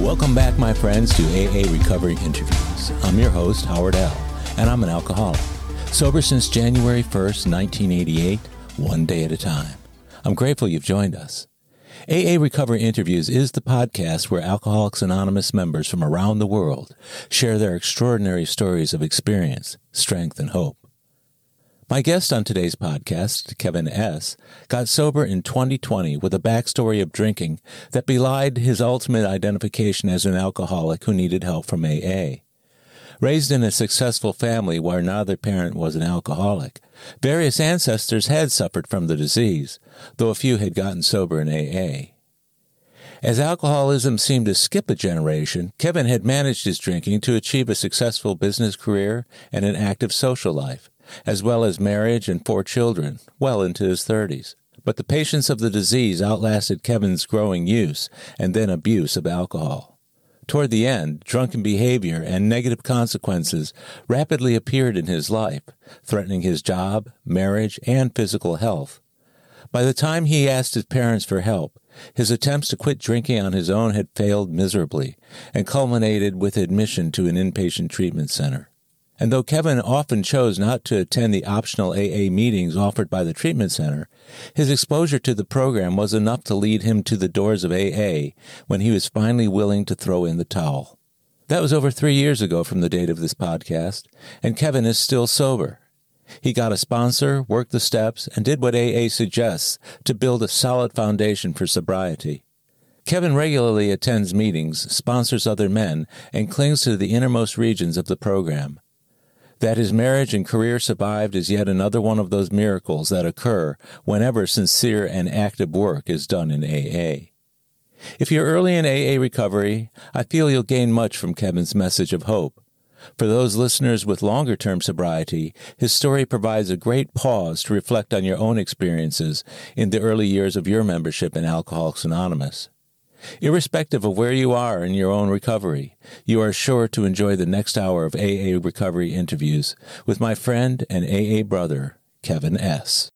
Welcome back, my friends, to AA Recovery Interviews. I'm your host, Howard L., and I'm an alcoholic. Sober since January 1st, 1988, one day at a time. I'm grateful you've joined us. AA Recovery Interviews is the podcast where Alcoholics Anonymous members from around the world share their extraordinary stories of experience, strength, and hope. My guest on today's podcast, Kevin S., got sober in 2020 with a backstory of drinking that belied his ultimate identification as an alcoholic who needed help from AA. Raised in a successful family where neither parent was an alcoholic, various ancestors had suffered from the disease, though a few had gotten sober in AA. As alcoholism seemed to skip a generation, Kevin had managed his drinking to achieve a successful business career and an active social life as well as marriage and four children, well into his 30s. But the patience of the disease outlasted Kevin's growing use and then abuse of alcohol. Toward the end, drunken behavior and negative consequences rapidly appeared in his life, threatening his job, marriage, and physical health. By the time he asked his parents for help, his attempts to quit drinking on his own had failed miserably and culminated with admission to an inpatient treatment center. And though Kevin often chose not to attend the optional AA meetings offered by the treatment center, his exposure to the program was enough to lead him to the doors of AA when he was finally willing to throw in the towel. That was over three years ago from the date of this podcast, and Kevin is still sober. He got a sponsor, worked the steps, and did what AA suggests to build a solid foundation for sobriety. Kevin regularly attends meetings, sponsors other men, and clings to the innermost regions of the program. That his marriage and career survived is yet another one of those miracles that occur whenever sincere and active work is done in AA. If you're early in AA recovery, I feel you'll gain much from Kevin's message of hope. For those listeners with longer term sobriety, his story provides a great pause to reflect on your own experiences in the early years of your membership in Alcoholics Anonymous. Irrespective of where you are in your own recovery, you are sure to enjoy the next hour of AA recovery interviews with my friend and AA brother, Kevin S.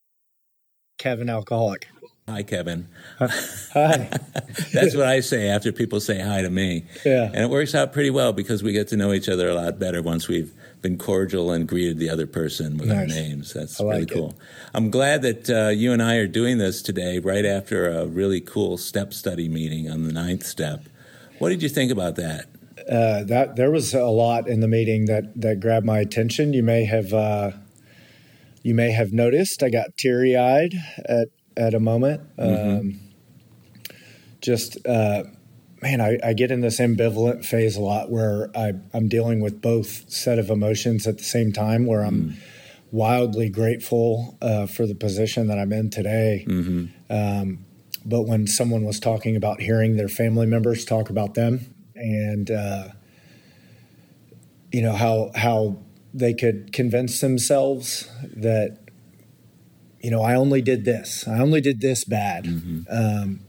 Kevin Alcoholic. Hi, Kevin. Hi. That's what I say after people say hi to me. Yeah. And it works out pretty well because we get to know each other a lot better once we've been cordial and greeted the other person with nice. our names. That's like really cool. It. I'm glad that uh, you and I are doing this today right after a really cool step study meeting on the ninth step. What did you think about that? Uh, that there was a lot in the meeting that that grabbed my attention. You may have uh, you may have noticed I got teary eyed at at a moment. Mm-hmm. Um, just uh, man, I, I, get in this ambivalent phase a lot where I, am dealing with both set of emotions at the same time. Where I'm mm. wildly grateful uh, for the position that I'm in today. Mm-hmm. Um, but when someone was talking about hearing their family members talk about them and uh, you know how how they could convince themselves that you know I only did this, I only did this bad. Mm-hmm. Um,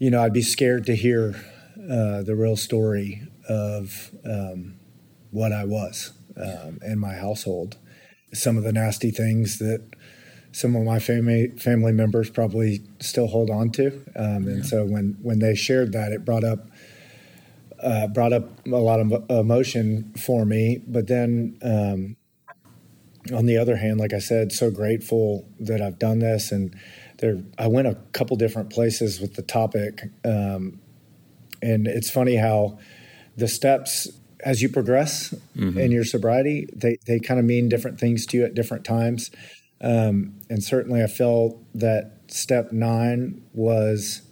you know, I'd be scared to hear uh, the real story of um, what I was um, in my household. Some of the nasty things that some of my family family members probably still hold on to, um, and yeah. so when when they shared that, it brought up uh, brought up a lot of emotion for me. But then, um, on the other hand, like I said, so grateful that I've done this and there I went a couple different places with the topic, um, and it's funny how the steps as you progress mm-hmm. in your sobriety, they they kind of mean different things to you at different times. Um, and certainly, I felt that step nine was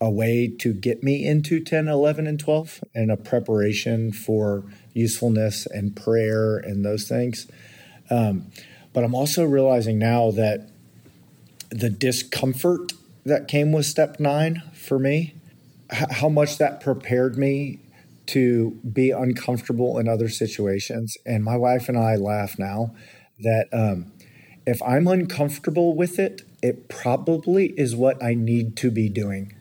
a way to get me into 10, 11, and 12 and a preparation for usefulness and prayer and those things. Um, but I'm also realizing now that the discomfort that came with step nine for me, how much that prepared me to be uncomfortable in other situations. And my wife and I laugh now that um, if I'm uncomfortable with it, it probably is what I need to be doing.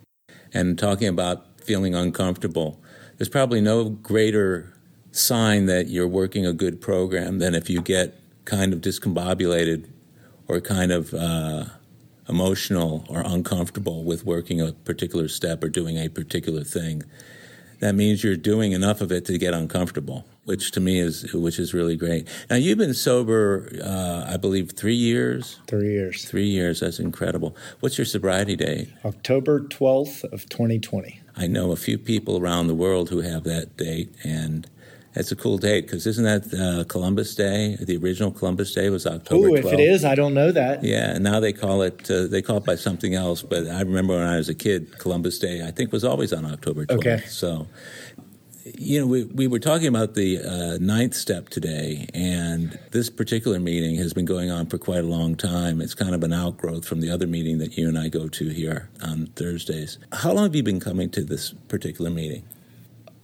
And talking about feeling uncomfortable, there's probably no greater sign that you're working a good program than if you get kind of discombobulated or kind of uh, emotional or uncomfortable with working a particular step or doing a particular thing. that means you're doing enough of it to get uncomfortable, which to me is which is really great. Now you've been sober, uh, I believe, three years. Three years. Three years. That's incredible. What's your sobriety date? October twelfth of 2020. I know a few people around the world who have that date, and it's a cool date because isn't that uh, Columbus Day? The original Columbus Day was October. Oh, if it is, I don't know that. Yeah, and now they call it uh, they call it by something else. But I remember when I was a kid, Columbus Day I think was always on October 12th. Okay. So, you know, we we were talking about the uh, ninth step today, and this particular meeting has been going on for quite a long time. It's kind of an outgrowth from the other meeting that you and I go to here on Thursdays. How long have you been coming to this particular meeting?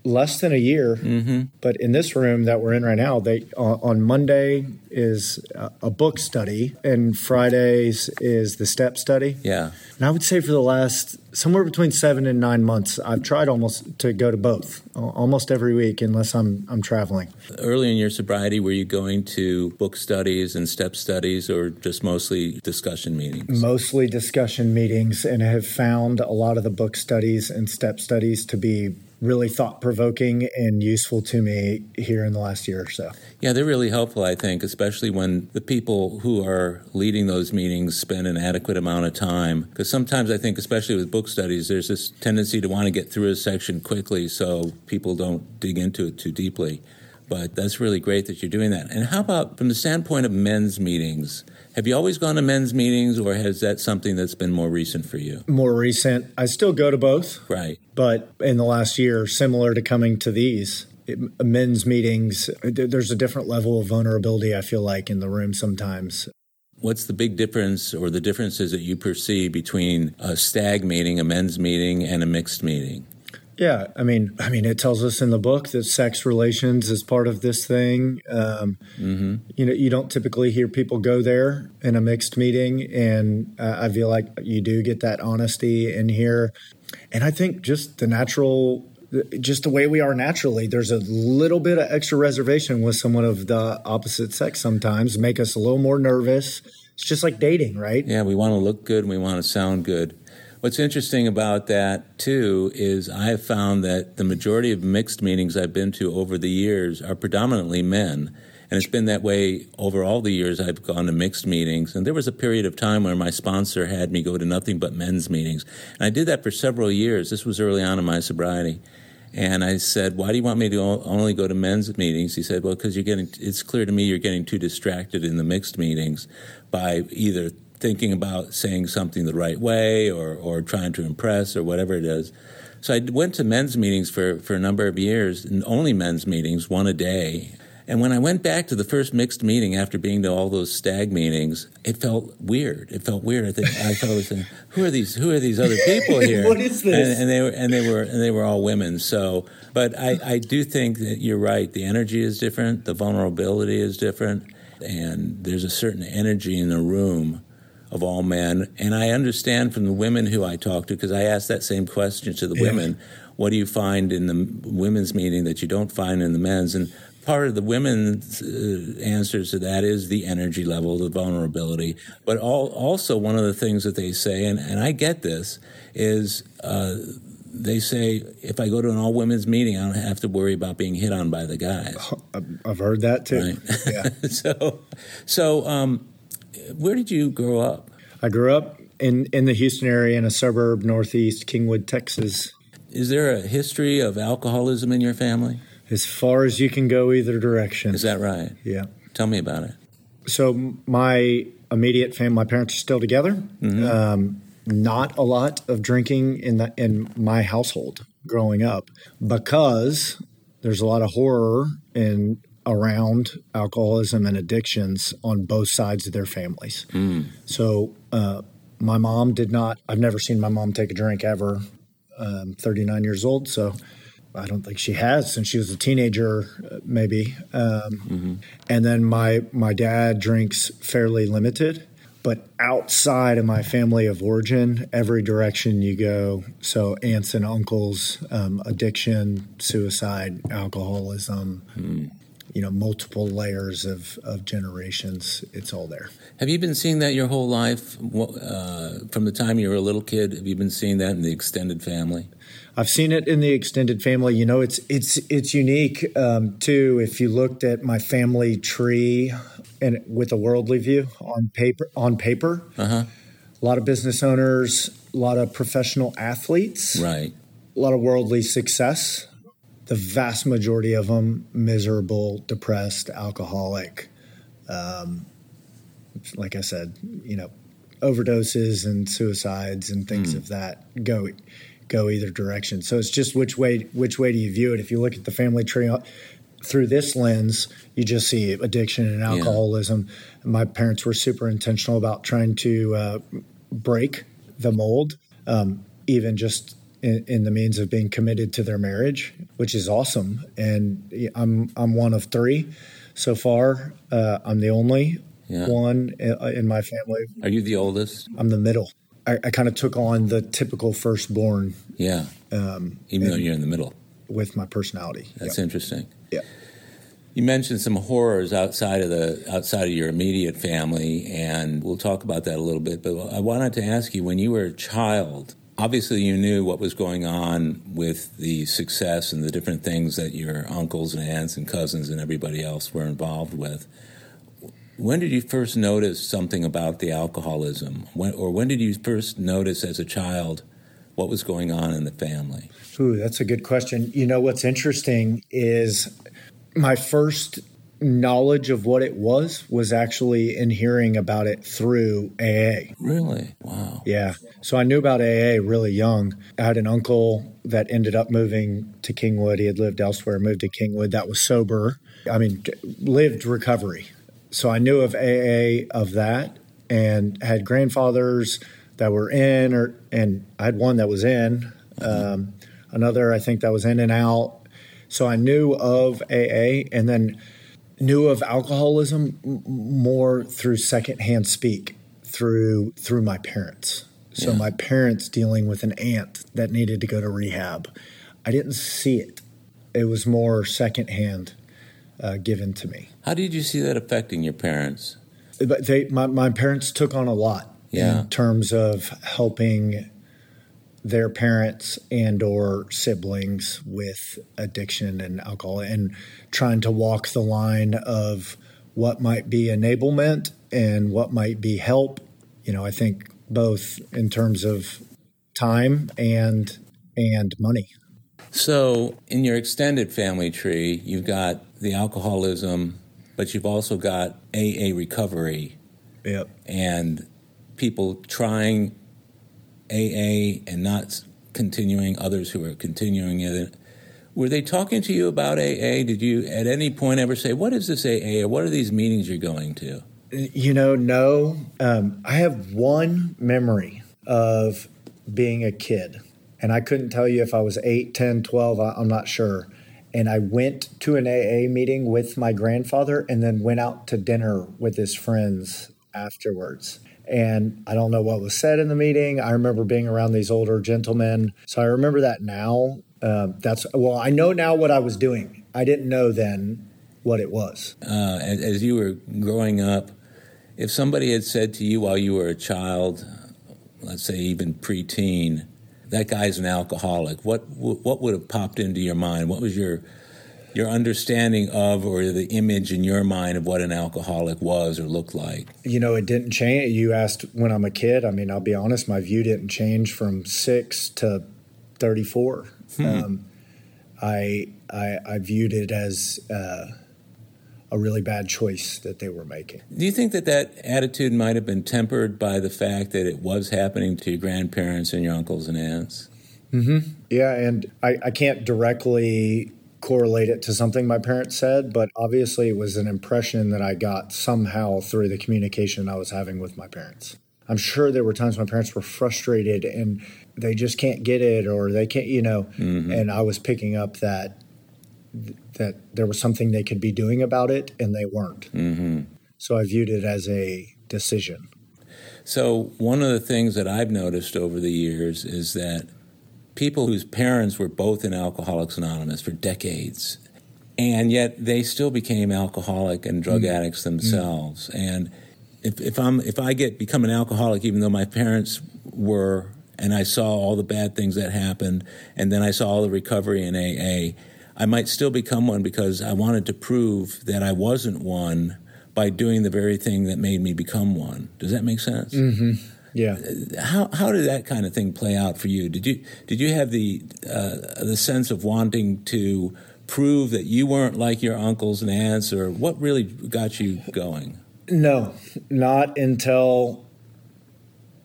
Less than a year. Mm-hmm. But in this room that we're in right now, they on, on Monday is a, a book study, and Fridays is the step study. Yeah. And I would say for the last somewhere between seven and nine months, I've tried almost to go to both, almost every week, unless I'm I'm traveling. Early in your sobriety, were you going to book studies and step studies, or just mostly discussion meetings? Mostly discussion meetings, and have found a lot of the book studies and step studies to be really thought provoking and useful to me here in the last year or so. Yeah, they're really helpful, I think, especially when the people who are leading those meetings spend an adequate amount of time. Because sometimes I think, especially with book studies, there's this tendency to want to get through a section quickly so people don't dig into it too deeply. But that's really great that you're doing that. And how about from the standpoint of men's meetings? Have you always gone to men's meetings, or has that something that's been more recent for you? More recent, I still go to both. Right. But in the last year, similar to coming to these it, men's meetings, there's a different level of vulnerability, I feel like, in the room sometimes. What's the big difference or the differences that you perceive between a stag meeting, a men's meeting, and a mixed meeting? Yeah, I mean, I mean, it tells us in the book that sex relations is part of this thing. Um, mm-hmm. You know, you don't typically hear people go there in a mixed meeting, and uh, I feel like you do get that honesty in here. And I think just the natural, just the way we are naturally, there's a little bit of extra reservation with someone of the opposite sex. Sometimes make us a little more nervous. It's just like dating, right? Yeah, we want to look good and we want to sound good. What's interesting about that too is I have found that the majority of mixed meetings I've been to over the years are predominantly men. And it's been that way over all the years I've gone to mixed meetings. And there was a period of time where my sponsor had me go to nothing but men's meetings. And I did that for several years. This was early on in my sobriety. And I said, "Why do you want me to only go to men's meetings?" He said, "Well, because you're getting. It's clear to me you're getting too distracted in the mixed meetings by either thinking about saying something the right way or, or trying to impress or whatever it is. So I went to men's meetings for, for a number of years, and only men's meetings, one a day. And when I went back to the first mixed meeting after being to all those stag meetings, it felt weird. It felt weird. I think I felt saying, "Who are these? Who are these other people here? what is this?" And, and, they were and they were and they were all women. So, but I, I do think that you're right. The energy is different. The vulnerability is different, and there's a certain energy in the room of all men. And I understand from the women who I talk to, because I asked that same question to the yeah. women what do you find in the women's meeting that you don't find in the men's? And part of the women's uh, answers to that is the energy level, the vulnerability. But all, also, one of the things that they say, and, and I get this, is uh, they say if I go to an all women's meeting, I don't have to worry about being hit on by the guys. I've heard that too. Right? Yeah. so, so um, where did you grow up? I grew up in, in the Houston area in a suburb northeast, Kingwood, Texas. Is there a history of alcoholism in your family? As far as you can go, either direction. Is that right? Yeah. Tell me about it. So, my immediate family, my parents are still together. Mm-hmm. Um, not a lot of drinking in the in my household growing up because there's a lot of horror in around alcoholism and addictions on both sides of their families. Mm. So, uh, my mom did not, I've never seen my mom take a drink ever. Um, 39 years old, so I don't think she has since she was a teenager, uh, maybe. Um, mm-hmm. And then my my dad drinks fairly limited, but outside of my family of origin, every direction you go. So aunts and uncles, um, addiction, suicide, alcoholism. Mm you know multiple layers of, of generations it's all there. Have you been seeing that your whole life? Uh, from the time you were a little kid have you been seeing that in the extended family? I've seen it in the extended family. You know it's it's it's unique um, too if you looked at my family tree and with a worldly view on paper on paper. Uh-huh. a lot of business owners a lot of professional athletes. Right. A lot of worldly success the vast majority of them miserable, depressed, alcoholic. Um, like I said, you know, overdoses and suicides and things mm. of that go go either direction. So it's just which way which way do you view it? If you look at the family tree through this lens, you just see addiction and alcoholism. Yeah. My parents were super intentional about trying to uh, break the mold, um, even just in, in, the means of being committed to their marriage, which is awesome. And I'm I'm one of three so far. Uh, I'm the only yeah. one in, in, my family. Are you the oldest? I'm the middle. I, I kind of took on the typical firstborn. Yeah. Um, Even though you're in the middle. With my personality. That's yep. interesting. Yeah. You mentioned some horrors outside of the outside of your immediate family, and we'll talk about that a little bit. But I wanted to ask you, when you were a child, obviously you knew what was going on with the success and the different things that your uncles and aunts and cousins and everybody else were involved with. When did you first notice something about the alcoholism? When, or when did you first notice as a child what was going on in the family? Ooh, that's a good question. You know, what's interesting is my first knowledge of what it was was actually in hearing about it through AA. Really? Wow. Yeah. So I knew about AA really young. I had an uncle that ended up moving to Kingwood. He had lived elsewhere, moved to Kingwood. That was sober. I mean, lived recovery. So I knew of AA of that and had grandfathers that were in or and I had one that was in. Um, another I think that was in and out. So I knew of AA and then knew of alcoholism more through secondhand speak through through my parents. So yeah. my parents dealing with an aunt that needed to go to rehab. I didn't see it. It was more secondhand uh, given to me. How did you see that affecting your parents? But they, my, my parents took on a lot yeah. in terms of helping their parents and or siblings with addiction and alcohol and trying to walk the line of what might be enablement and what might be help you know i think both in terms of time and and money so in your extended family tree you've got the alcoholism but you've also got aa recovery yep. and people trying AA and not continuing, others who are continuing it. Were they talking to you about AA? Did you at any point ever say, What is this AA or what are these meetings you're going to? You know, no. Um, I have one memory of being a kid, and I couldn't tell you if I was 8, 10, 12, I'm not sure. And I went to an AA meeting with my grandfather and then went out to dinner with his friends afterwards and I don't know what was said in the meeting. I remember being around these older gentlemen. So I remember that now. Uh, that's well, I know now what I was doing. I didn't know then what it was. Uh, as, as you were growing up, if somebody had said to you while you were a child, let's say even preteen, that guy's an alcoholic, what what would have popped into your mind? What was your your understanding of or the image in your mind of what an alcoholic was or looked like? You know, it didn't change. You asked when I'm a kid. I mean, I'll be honest, my view didn't change from six to 34. Hmm. Um, I, I, I, viewed it as uh, a really bad choice that they were making. Do you think that that attitude might have been tempered by the fact that it was happening to your grandparents and your uncles and aunts? Mm-hmm. Yeah, and I, I can't directly correlate it to something my parents said, but obviously it was an impression that I got somehow through the communication I was having with my parents. I'm sure there were times my parents were frustrated and they just can't get it or they can't, you know, mm-hmm. and I was picking up that that there was something they could be doing about it and they weren't. Mm-hmm. So I viewed it as a decision. So one of the things that I've noticed over the years is that people whose parents were both in Alcoholics Anonymous for decades, and yet they still became alcoholic and drug mm. addicts themselves. Mm. And if, if I'm if I get become an alcoholic, even though my parents were, and I saw all the bad things that happened, and then I saw all the recovery in AA, I might still become one because I wanted to prove that I wasn't one by doing the very thing that made me become one. Does that make sense? Mm-hmm. Yeah. How how did that kind of thing play out for you? Did you did you have the uh, the sense of wanting to prove that you weren't like your uncles and aunts, or what really got you going? No, not until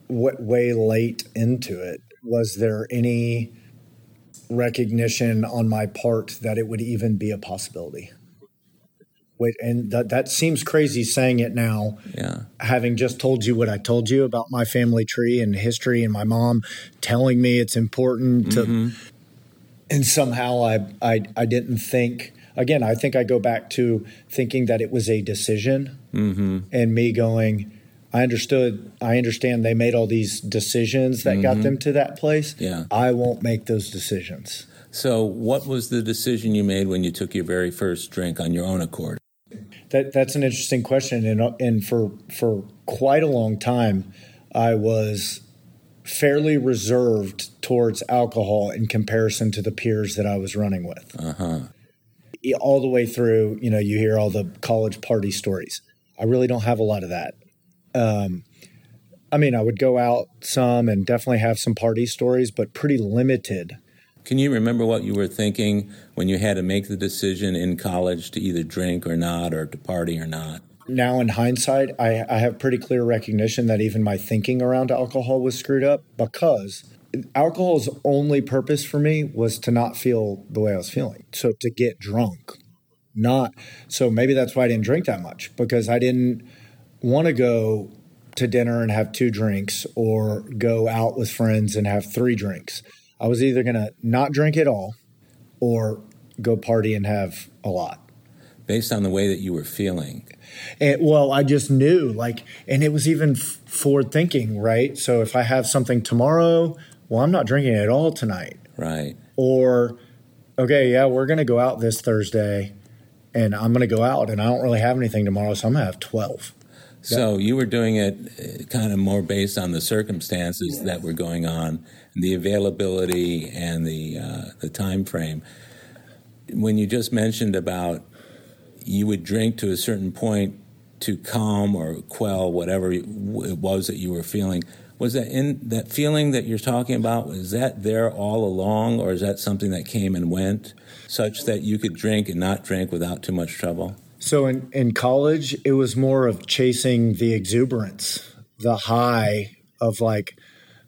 what way late into it. Was there any recognition on my part that it would even be a possibility? Wait, and that that seems crazy saying it now. Yeah. Having just told you what I told you about my family tree and history, and my mom telling me it's important to, mm-hmm. and somehow I, I I didn't think. Again, I think I go back to thinking that it was a decision, mm-hmm. and me going. I understood. I understand they made all these decisions that mm-hmm. got them to that place. Yeah. I won't make those decisions. So, what was the decision you made when you took your very first drink on your own accord? That that's an interesting question, and and for for quite a long time, I was fairly reserved towards alcohol in comparison to the peers that I was running with. Uh-huh. All the way through, you know, you hear all the college party stories. I really don't have a lot of that. Um, I mean, I would go out some and definitely have some party stories, but pretty limited can you remember what you were thinking when you had to make the decision in college to either drink or not, or to party or not? Now, in hindsight, I, I have pretty clear recognition that even my thinking around alcohol was screwed up because alcohol's only purpose for me was to not feel the way I was feeling. So to get drunk, not so maybe that's why I didn't drink that much because I didn't want to go to dinner and have two drinks or go out with friends and have three drinks. I was either going to not drink at all or go party and have a lot. Based on the way that you were feeling. And, well, I just knew, like, and it was even f- forward thinking, right? So if I have something tomorrow, well, I'm not drinking at all tonight. Right. Or, okay, yeah, we're going to go out this Thursday and I'm going to go out and I don't really have anything tomorrow, so I'm going to have 12. So you were doing it uh, kind of more based on the circumstances that were going on, the availability and the uh, the time frame. When you just mentioned about you would drink to a certain point to calm or quell whatever it was that you were feeling, was that in that feeling that you're talking about? Was that there all along, or is that something that came and went, such that you could drink and not drink without too much trouble? So in, in college, it was more of chasing the exuberance, the high of like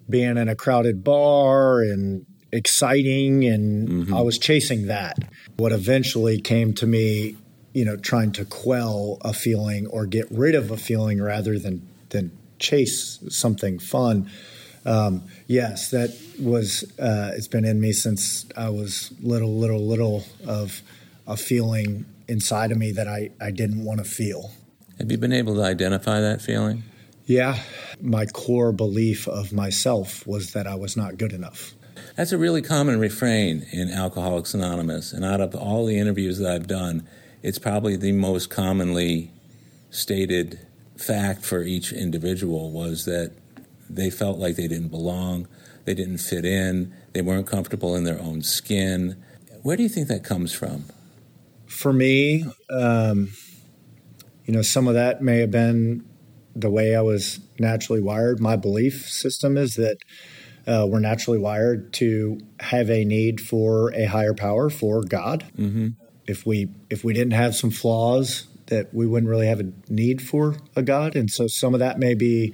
being in a crowded bar and exciting. And mm-hmm. I was chasing that. What eventually came to me, you know, trying to quell a feeling or get rid of a feeling rather than, than chase something fun. Um, yes, that was, uh, it's been in me since I was little, little, little of a feeling inside of me that I, I didn't want to feel. Have you been able to identify that feeling? Yeah. My core belief of myself was that I was not good enough. That's a really common refrain in Alcoholics Anonymous. And out of all the interviews that I've done, it's probably the most commonly stated fact for each individual was that they felt like they didn't belong, they didn't fit in, they weren't comfortable in their own skin. Where do you think that comes from? For me, um, you know, some of that may have been the way I was naturally wired. My belief system is that uh, we're naturally wired to have a need for a higher power, for God. Mm-hmm. If we if we didn't have some flaws, that we wouldn't really have a need for a God, and so some of that may be.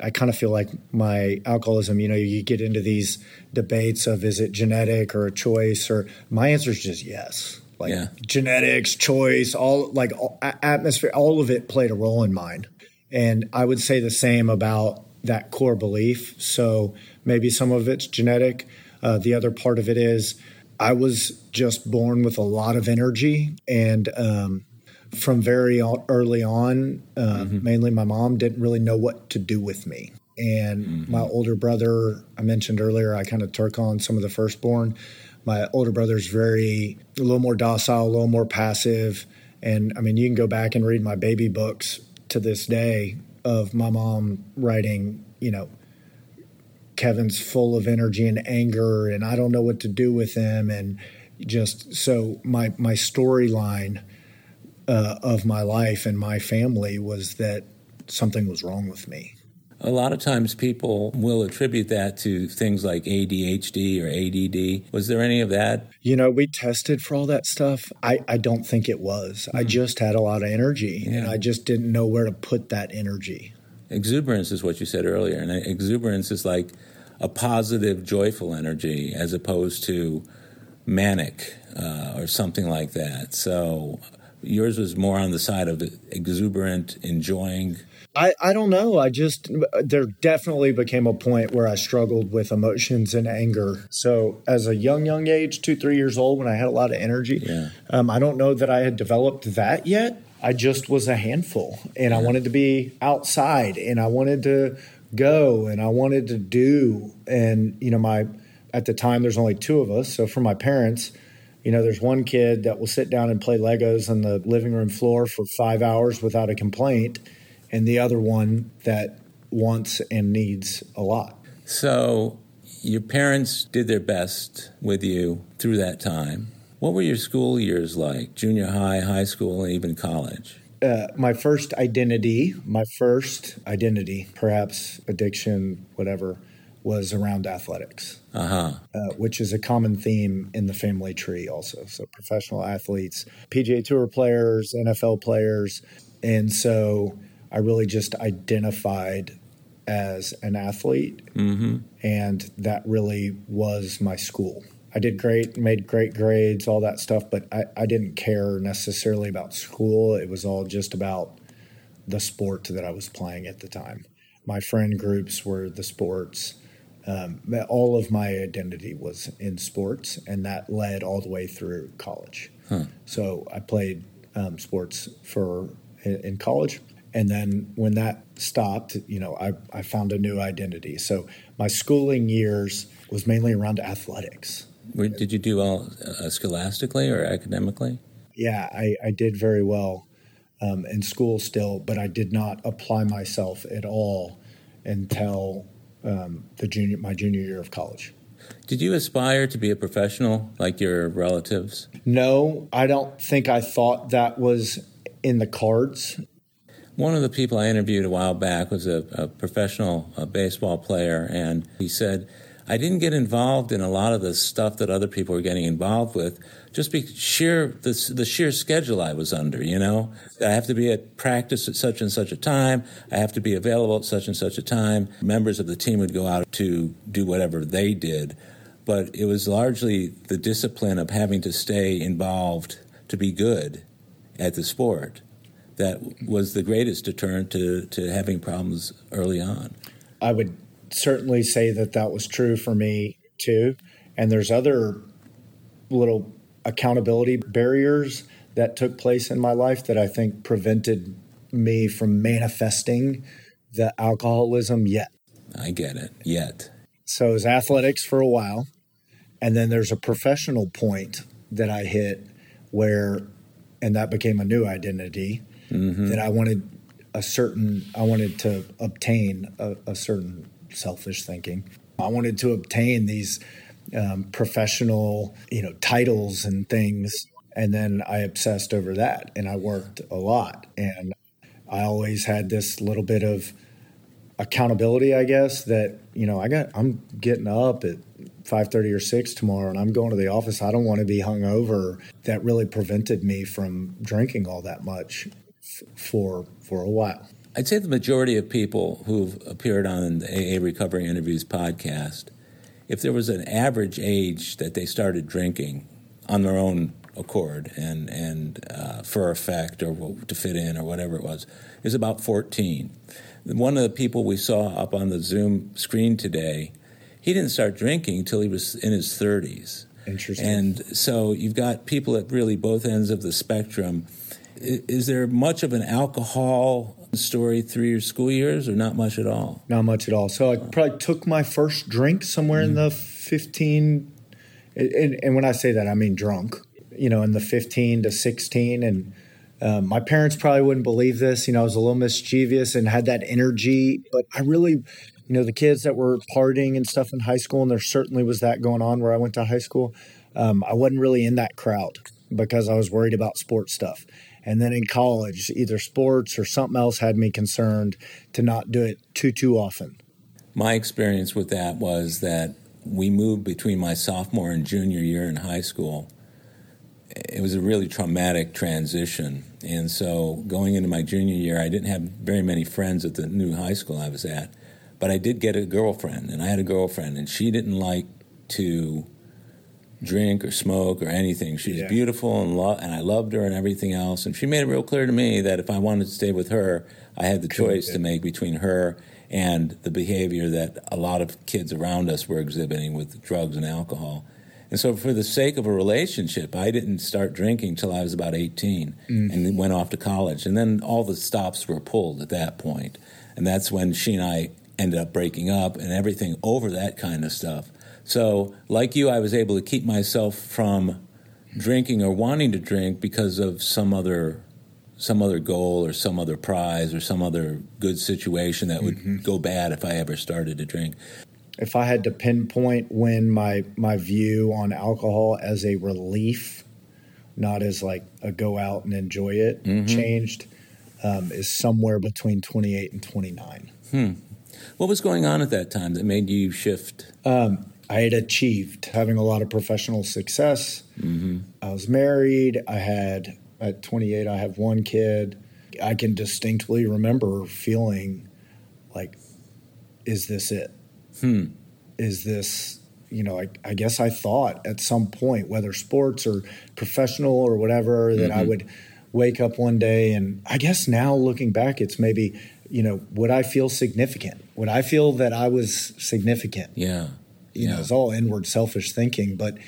I kind of feel like my alcoholism, you know, you get into these debates of is it genetic or a choice, or my answer is just yes like yeah. genetics, choice, all like atmosphere, all of it played a role in mine. And I would say the same about that core belief. So maybe some of it's genetic. Uh, the other part of it is I was just born with a lot of energy. And um, from very early on, uh, mm-hmm. mainly my mom didn't really know what to do with me. And mm-hmm. my older brother, I mentioned earlier, I kind of took on some of the firstborn My older brother's very a little more docile, a little more passive. And I mean, you can go back and read my baby books to this day of my mom writing, you know, Kevin's full of energy and anger, and I don't know what to do with him. And just so my my storyline uh, of my life and my family was that something was wrong with me. A lot of times people will attribute that to things like ADHD or ADD. Was there any of that? You know, we tested for all that stuff. I, I don't think it was. Mm-hmm. I just had a lot of energy yeah. and I just didn't know where to put that energy. Exuberance is what you said earlier. And exuberance is like a positive, joyful energy as opposed to manic uh, or something like that. So yours was more on the side of exuberant, enjoying. I, I don't know. I just, there definitely became a point where I struggled with emotions and anger. So, as a young, young age, two, three years old, when I had a lot of energy, yeah. um, I don't know that I had developed that yet. I just was a handful and yeah. I wanted to be outside and I wanted to go and I wanted to do. And, you know, my, at the time, there's only two of us. So, for my parents, you know, there's one kid that will sit down and play Legos on the living room floor for five hours without a complaint, and the other one that wants and needs a lot. So, your parents did their best with you through that time. What were your school years like? Junior high, high school, and even college? Uh, my first identity, my first identity, perhaps addiction, whatever, was around athletics, uh-huh. uh, which is a common theme in the family tree also. So professional athletes, PGA Tour players, NFL players. And so I really just identified as an athlete. Mm-hmm. And that really was my school. I did great, made great grades, all that stuff, but I, I didn't care necessarily about school. It was all just about the sport that I was playing at the time. My friend groups were the sports um, all of my identity was in sports, and that led all the way through college. Huh. So I played um, sports for in, in, college, and then when that stopped, you know, I, I found a new identity. So my schooling years was mainly around athletics. Did you do well uh, scholastically or academically? Yeah, I, I did very well um, in school still, but I did not apply myself at all until um, the junior my junior year of college. Did you aspire to be a professional like your relatives? No, I don't think I thought that was in the cards. One of the people I interviewed a while back was a, a professional a baseball player, and he said I didn't get involved in a lot of the stuff that other people were getting involved with, just be sheer the, the sheer schedule I was under. You know, I have to be at practice at such and such a time. I have to be available at such and such a time. Members of the team would go out to do whatever they did, but it was largely the discipline of having to stay involved to be good at the sport that was the greatest deterrent to, to having problems early on. I would certainly say that that was true for me too. And there's other little accountability barriers that took place in my life that I think prevented me from manifesting the alcoholism yet. I get it. Yet. So it was athletics for a while. And then there's a professional point that I hit where, and that became a new identity mm-hmm. that I wanted a certain, I wanted to obtain a, a certain selfish thinking. I wanted to obtain these um, professional, you know, titles and things, and then I obsessed over that, and I worked a lot, and I always had this little bit of accountability, I guess, that you know, I got I'm getting up at five thirty or six tomorrow, and I'm going to the office. I don't want to be hungover. That really prevented me from drinking all that much for for a while. I'd say the majority of people who've appeared on the AA Recovery Interviews podcast, if there was an average age that they started drinking on their own accord and and uh, for effect or to fit in or whatever it was, is about 14. One of the people we saw up on the Zoom screen today, he didn't start drinking until he was in his 30s. Interesting. And so you've got people at really both ends of the spectrum. Is there much of an alcohol story through your school years, or not much at all? Not much at all. So I probably took my first drink somewhere mm-hmm. in the 15 And, and when I say that, I mean drunk. You know, in the 15 to 16, and um, my parents probably wouldn't believe this. You know, I was a little mischievous and had that energy, but I really, you know, the kids that were partying and stuff in high school, and there certainly was that going on where I went to high school. Um, I wasn't really in that crowd because I was worried about sports stuff. And then in college, either sports or something else had me concerned to not do it too too often. My experience with that was that we moved between my sophomore and junior year in high school. It was a really traumatic transition. And so going into my junior year, I didn't have very many friends at the new high school I was at. But I did get a girlfriend, and I had a girlfriend, and she didn't like to drink or smoke or anything. She was yeah. beautiful and lo- and I loved her and everything else. And she made it real clear to me that if I wanted to stay with her, I had the choice to make between her and the behavior that a lot of kids around us were exhibiting with drugs and alcohol. And so, for the sake of a relationship, I didn't start drinking till I was about 18 mm. and went off to college. And then all the stops were pulled at that point. And that's when she and I ended up breaking up and everything over that kind of stuff. So, like you, I was able to keep myself from drinking or wanting to drink because of some other some other goal or some other prize or some other good situation that would mm-hmm. go bad if I ever started to drink. If I had to pinpoint when my my view on alcohol as a relief, not as like a go out and enjoy it, mm-hmm. changed, um, is somewhere between 28 and 29. Hmm. What was going on at that time that made you shift? Um, I had achieved having a lot of professional success. Mm-hmm. I was married. I had at 28, I have one kid. I can distinctly remember feeling like, is this it? Hmm. Is this, you know, I, I, guess I thought at some point, whether sports or professional or whatever, that mm-hmm. I would wake up one day and I guess now looking back, it's maybe, you know, would I feel significant? Would I feel that I was significant? Yeah. You yeah. know, it's all inward selfish thinking, but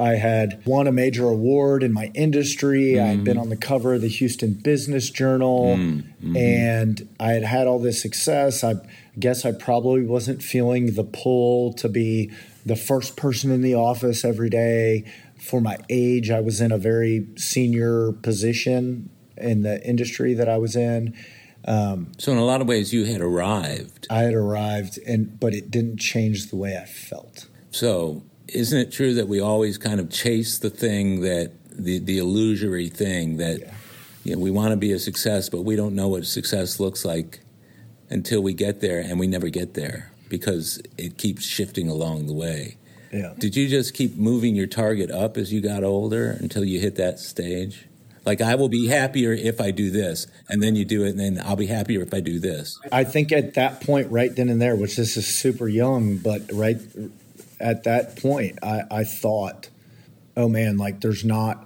I had won a major award in my industry. Mm. I had been mm. on the cover of the Houston Business Journal, mm. mm-hmm. and I had had all this success. I guess I probably wasn't feeling the pull to be the first person in the office every day. For my age, I was in a very senior position in the industry that I was in. Um, so, in a lot of ways, you had arrived. I had arrived, and but it didn't change the way I felt. So, isn't it true that we always kind of chase the thing that the the illusory thing that yeah. you know, we want to be a success, but we don't know what success looks like until we get there, and we never get there because it keeps shifting along the way. Yeah. Did you just keep moving your target up as you got older until you hit that stage? Like I will be happier if I do this, and then you do it, and then I'll be happier if I do this. I think at that point, right then and there, which this is super young, but right at that point, I, I thought, oh man, like there's not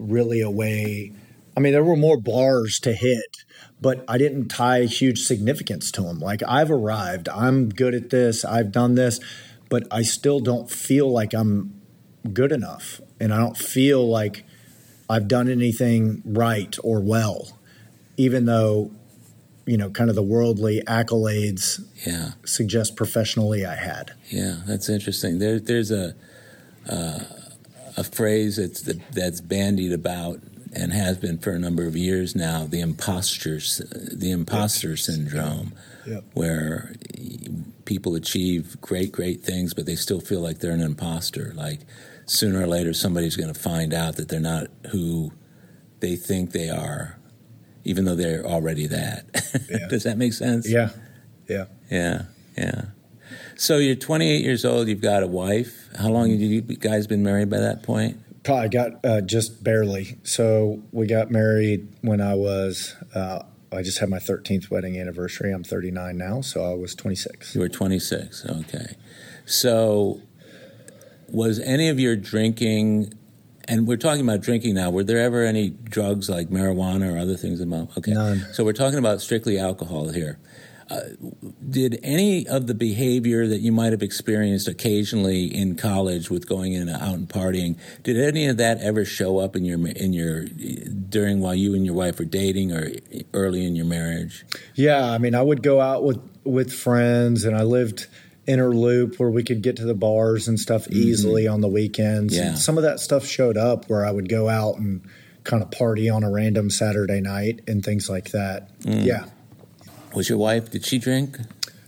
really a way. I mean, there were more bars to hit, but I didn't tie huge significance to them. Like I've arrived, I'm good at this, I've done this, but I still don't feel like I'm good enough. And I don't feel like I've done anything right or well, even though you know, kind of the worldly accolades yeah. suggest professionally I had. Yeah, that's interesting. There, there's a uh, a phrase that's that's bandied about and has been for a number of years now. The imposter the imposter syndrome, yep. where people achieve great great things, but they still feel like they're an imposter. Like sooner or later, somebody's going to find out that they're not who they think they are even though they're already that. Yeah. Does that make sense? Yeah. Yeah. Yeah. Yeah. So you're 28 years old. You've got a wife. How long have you guys been married by that point? Probably got uh, just barely. So we got married when I was. Uh, I just had my 13th wedding anniversary. I'm 39 now, so I was 26. You were 26. Okay. So was any of your drinking and we're talking about drinking now. Were there ever any drugs like marijuana or other things involved? Okay. None. So we're talking about strictly alcohol here. Uh, did any of the behavior that you might have experienced occasionally in college with going in and out and partying did any of that ever show up in your in your during while you and your wife were dating or early in your marriage yeah i mean i would go out with with friends and i lived inner loop where we could get to the bars and stuff mm-hmm. easily on the weekends. Yeah. And some of that stuff showed up where I would go out and kind of party on a random Saturday night and things like that. Mm. Yeah. Was your wife? Did she drink?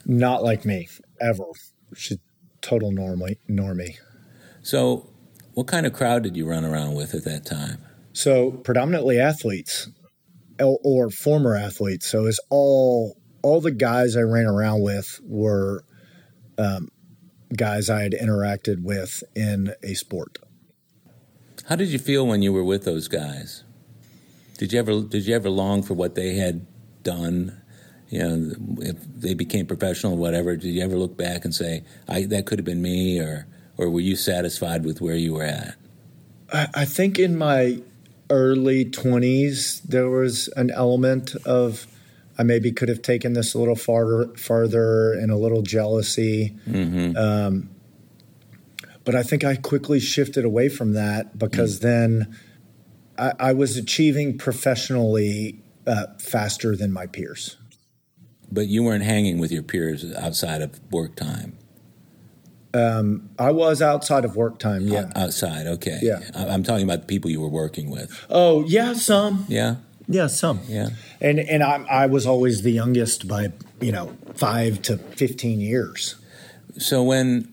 Not like me, ever. She's total normally normie. So, what kind of crowd did you run around with at that time? So predominantly athletes or former athletes. So it's all all the guys I ran around with were um, guys I had interacted with in a sport. How did you feel when you were with those guys? Did you ever did you ever long for what they had done? You know, if they became professional or whatever, did you ever look back and say, "I that could have been me," or or were you satisfied with where you were at? I, I think in my early twenties there was an element of I maybe could have taken this a little farther, farther, and a little jealousy. Um, but I think I quickly shifted away from that because then I, I was achieving professionally uh, faster than my peers. But you weren't hanging with your peers outside of work time. I was outside of work time. Yeah. O- outside, okay. Yeah. I- I'm talking about the people you were working with. oh, yeah. Some. Yeah, Yeah, some. yeah. And and I, I was always the youngest by you know five to fifteen years. So when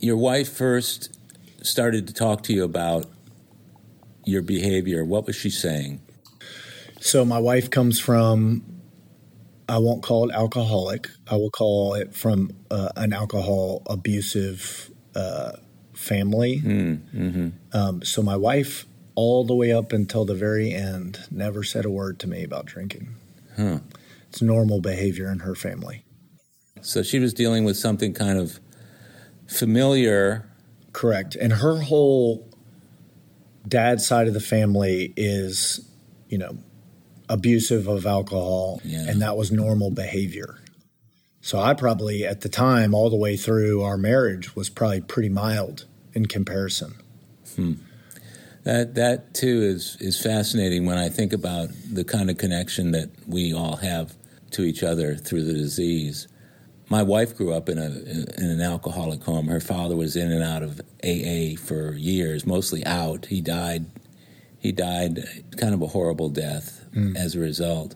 your wife first started to talk to you about your behavior, what was she saying? So my wife comes from, I won't call it alcoholic. I will call it from uh, an alcohol abusive uh, family. Um, so my wife, all the way up until the very end, never said a word to me about drinking. Huh. It's normal behavior in her family. So she was dealing with something kind of familiar. Correct. And her whole dad side of the family is, you know, abusive of alcohol, Yeah. and that was normal behavior. So I probably, at the time, all the way through our marriage, was probably pretty mild in comparison. Hmm. That that too is is fascinating when I think about the kind of connection that we all have to each other through the disease. My wife grew up in a in an alcoholic home. Her father was in and out of AA for years, mostly out. He died he died kind of a horrible death as a result.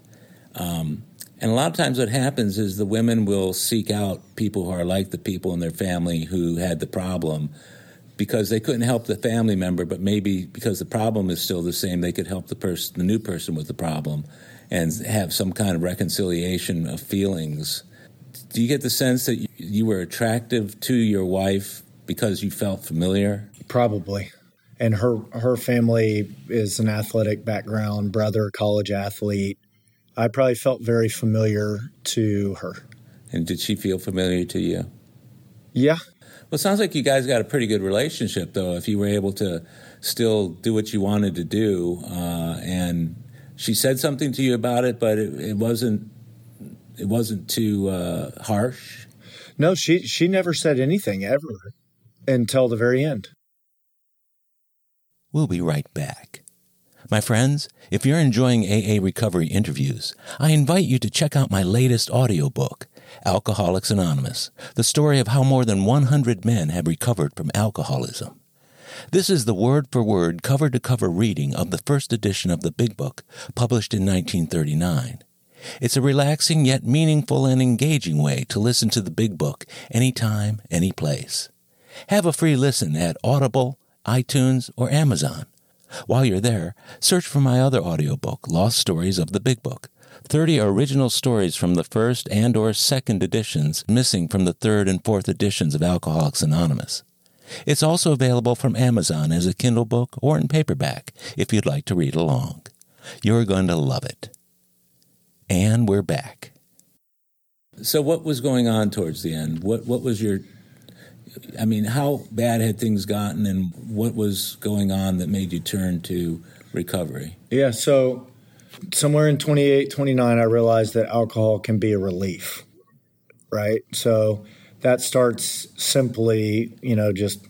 Um, and a lot of times, what happens is the women will seek out people who are like the people in their family who had the problem because they couldn't help the family member, but maybe because the problem is still the same, they could help the person, the new person with the problem, and have some kind of reconciliation of feelings. Do you get the sense that you- were attractive to your wife because you felt familiar? Probably. And her her family is an athletic background, brother, college athlete. I probably felt very familiar to her. And did she feel familiar to you? Yeah, Well, it sounds like you guys got a pretty good relationship, though. If you were able to still do what you wanted to do, uh, and she said something to you about it, but it, it wasn't it wasn't too uh, harsh. No, she she never said anything ever until the very end. We'll be right back. My friends, if you're enjoying AA recovery interviews, I invite you to check out my latest audiobook, Alcoholics Anonymous, the story of how more than 100 men have recovered from alcoholism. This is the word for word, cover to cover reading of the first edition of the Big Book, published in 1939. It's a relaxing yet meaningful and engaging way to listen to the Big Book anytime, any place. Have a free listen at Audible, iTunes, or Amazon. While you're there, search for my other audiobook, Lost Stories of the Big Book. 30 original stories from the first and or second editions missing from the third and fourth editions of Alcoholics Anonymous. It's also available from Amazon as a Kindle book or in paperback if you'd like to read along. You're going to love it. And we're back. So what was going on towards the end? What what was your I mean, how bad had things gotten and what was going on that made you turn to recovery? Yeah, so somewhere in 28, 29, I realized that alcohol can be a relief, right? So that starts simply, you know, just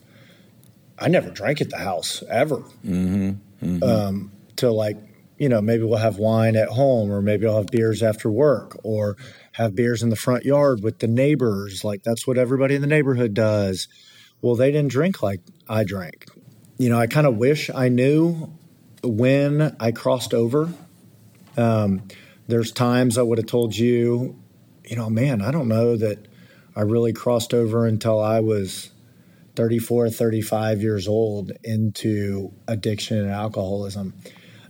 I never drank at the house ever. Mm-hmm. Um, till like, you know, maybe we'll have wine at home or maybe I'll have beers after work or have beers in the front yard with the neighbors. Like that's what everybody in the neighborhood does. Well, they didn't drink like I drank. You know, I kind of wish I knew when I crossed over. Um, there's times I would have told you, you know, man, I don't know that I really crossed over until I was 34, 35 years old into addiction and alcoholism.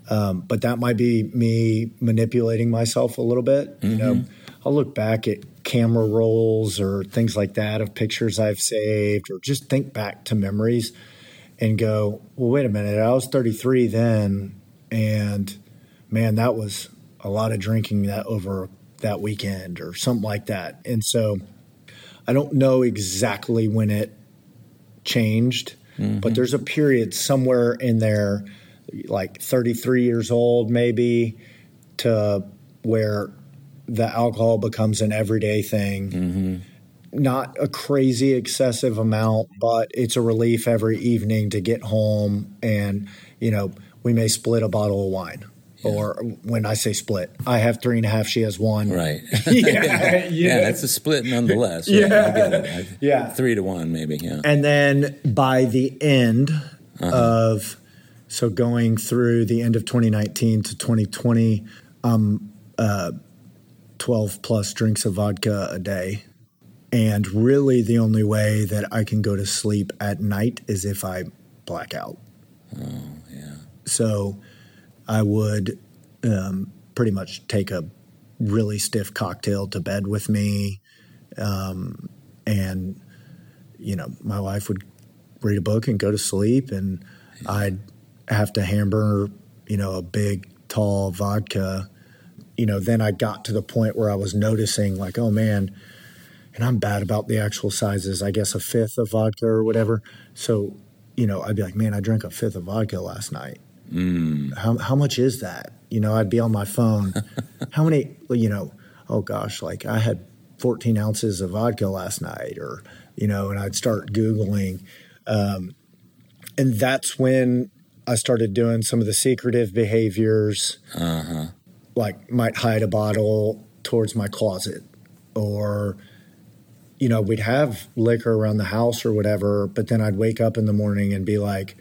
Um, but that might be me manipulating myself a little bit. Mm-hmm. You know, mm-hmm. I'll look back at camera rolls or things like that of pictures I've saved, or just think back to memories and go, well, wait a minute, I was 33 then, and man, that was a lot of drinking that over that weekend or something like that. And so I don't know exactly when it changed, mm-hmm. but there's a period somewhere in there, like 33 years old, maybe, to where the alcohol becomes an everyday thing. Mm-hmm. Not a crazy excessive amount, but it's a relief every evening to get home and, you know, we may split a bottle of wine. Yeah. Or when I say split, I have three and a half. She has one. Right. yeah, yeah. yeah. That's a split nonetheless. Yeah. yeah. yeah. Three to one, maybe. Yeah. And then by the end uh-huh. of, so going through the end of 2019 to 2020, um, uh, 12 plus drinks of vodka a day. And really, the only way that I can go to sleep at night is if I black out. Oh, yeah. So I would um, pretty much take a really stiff cocktail to bed with me. Um, and, you know, my wife would read a book and go to sleep, and I'd have to hammer, you know, a big, tall vodka you know, then I got to the point where I was noticing, like, oh man, and I'm bad about the actual sizes, I guess a fifth of vodka or whatever. So, you know, I'd be like, man, I drank a fifth of vodka last night. Mm. How, how much is that? You know, I'd be on my phone. how many, you know, oh gosh, like I had 14 ounces of vodka last night, or, you know, and I'd start Googling. Um, and that's when I started doing some of the secretive behaviors. Uh-huh like might hide a bottle towards my closet or you know we'd have liquor around the house or whatever but then i'd wake up in the morning and be like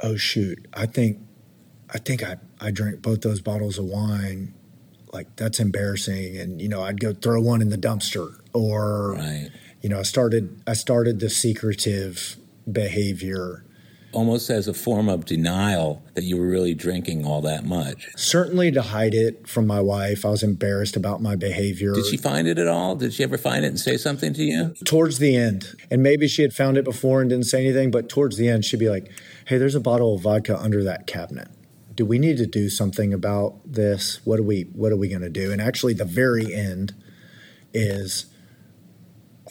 oh shoot. I think i think i i drank both those bottles of wine. Like that's embarrassing. And you know i'd go throw one in the dumpster or right. you know i started i started the secretive behavior almost as a form of denial that you were really drinking all that much. Certainly to hide it from my wife. I was embarrassed about my behavior. Did she find it at all? Did she ever find it and say something to you? Towards the end. And maybe she had found it before and didn't say anything, but towards the end, she'd be like, hey, there's a bottle of vodka under that cabinet. Do we need to do something about this? What are we what are we going to do? And actually the very end is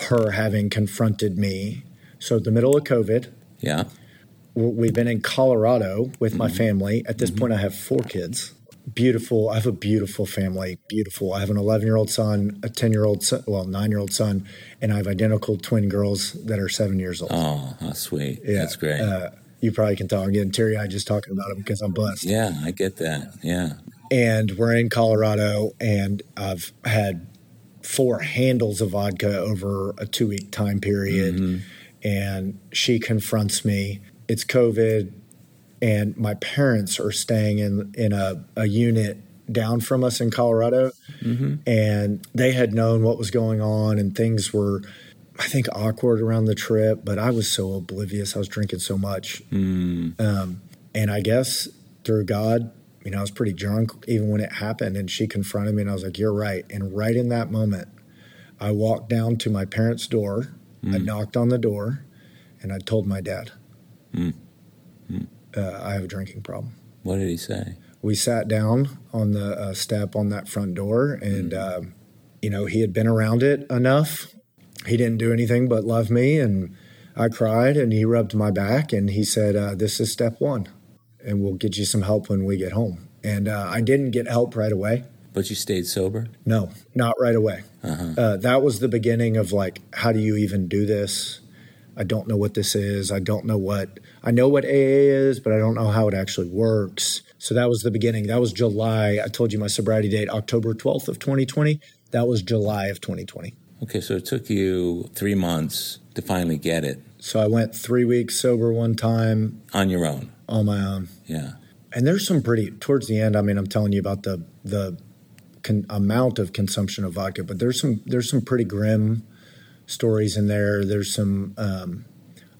her having confronted me. So the middle of COVID. Yeah we've been in Colorado with my mm-hmm. family. At this mm-hmm. point, I have four kids. Beautiful. I have a beautiful family. Beautiful. I have an 11 year old son, a 10 year old son, well, nine year old son, and I have identical twin girls that are seven years old. Oh, how sweet. Yeah, That's great. Uh, you probably can tell I'm getting teary eyed just talking about them because I'm blessed. Yeah, I get that. Yeah. And we're in Colorado, and I've had four handles of vodka over a two week time period. Mm-hmm. And she confronts me it's COVID, and my parents are staying in in a, a unit down from us in Colorado, mm-hmm. and they had known what was going on, and things were, I think, awkward around the trip. But I was so oblivious; I was drinking so much, mm. um, and I guess through God, you know, I was pretty drunk even when it happened, and she confronted me, and I was like, "You're right." And right in that moment, I walked down to my parents' door. Mm. I knocked on the door, and I told my dad. Mm. Mm. Uh, I have a drinking problem. What did he say? We sat down on the uh, step on that front door, and mm. um, you know he had been around it enough. He didn't do anything but love me, and I cried, and he rubbed my back, and he said, uh, "This is step one, and we'll get you some help when we get home." And uh, I didn't get help right away. But you stayed sober? No, not right away. Uh-huh. Uh, that was the beginning of like, how do you even do this? I don't know what this is. I don't know what I know what AA is, but I don't know how it actually works. So that was the beginning. That was July. I told you my sobriety date, October 12th of 2020. That was July of 2020. Okay, so it took you three months to finally get it. So I went three weeks sober one time on your own. On my own. Yeah. And there's some pretty towards the end. I mean, I'm telling you about the the con, amount of consumption of vodka, but there's some there's some pretty grim stories in there. There's some um,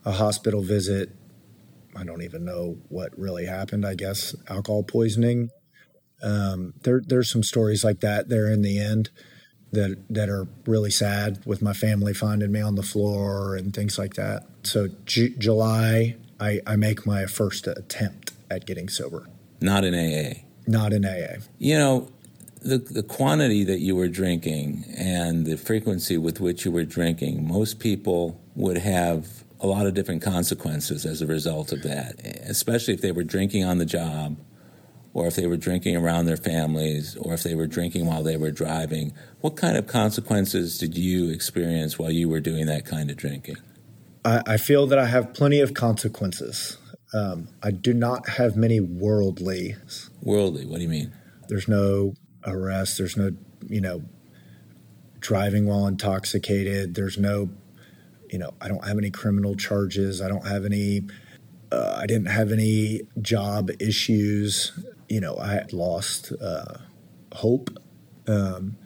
a hospital visit. I don't even know what really happened. I guess alcohol poisoning. Um, there there's some stories like that there in the end that that are really sad with my family finding me on the floor and things like that. So J- July, I, I make my first attempt at getting sober. Not in AA. Not in AA. You know, the the quantity that you were drinking and the frequency with which you were drinking, most people would have a lot of different consequences as a result of that, especially if they were drinking on the job or if they were drinking around their families, or if they were drinking while they were driving. What kind of consequences did you experience while you were doing that kind of drinking? I, I feel that I have plenty of consequences. Um, I do not have many worldly. Worldly, what do you mean? There's no arrest. There's no, you know, driving while intoxicated. There's no, you know, I don't have any criminal charges. I don't have any. Uh, I didn't have any job issues you know, I had lost uh, hope. Um,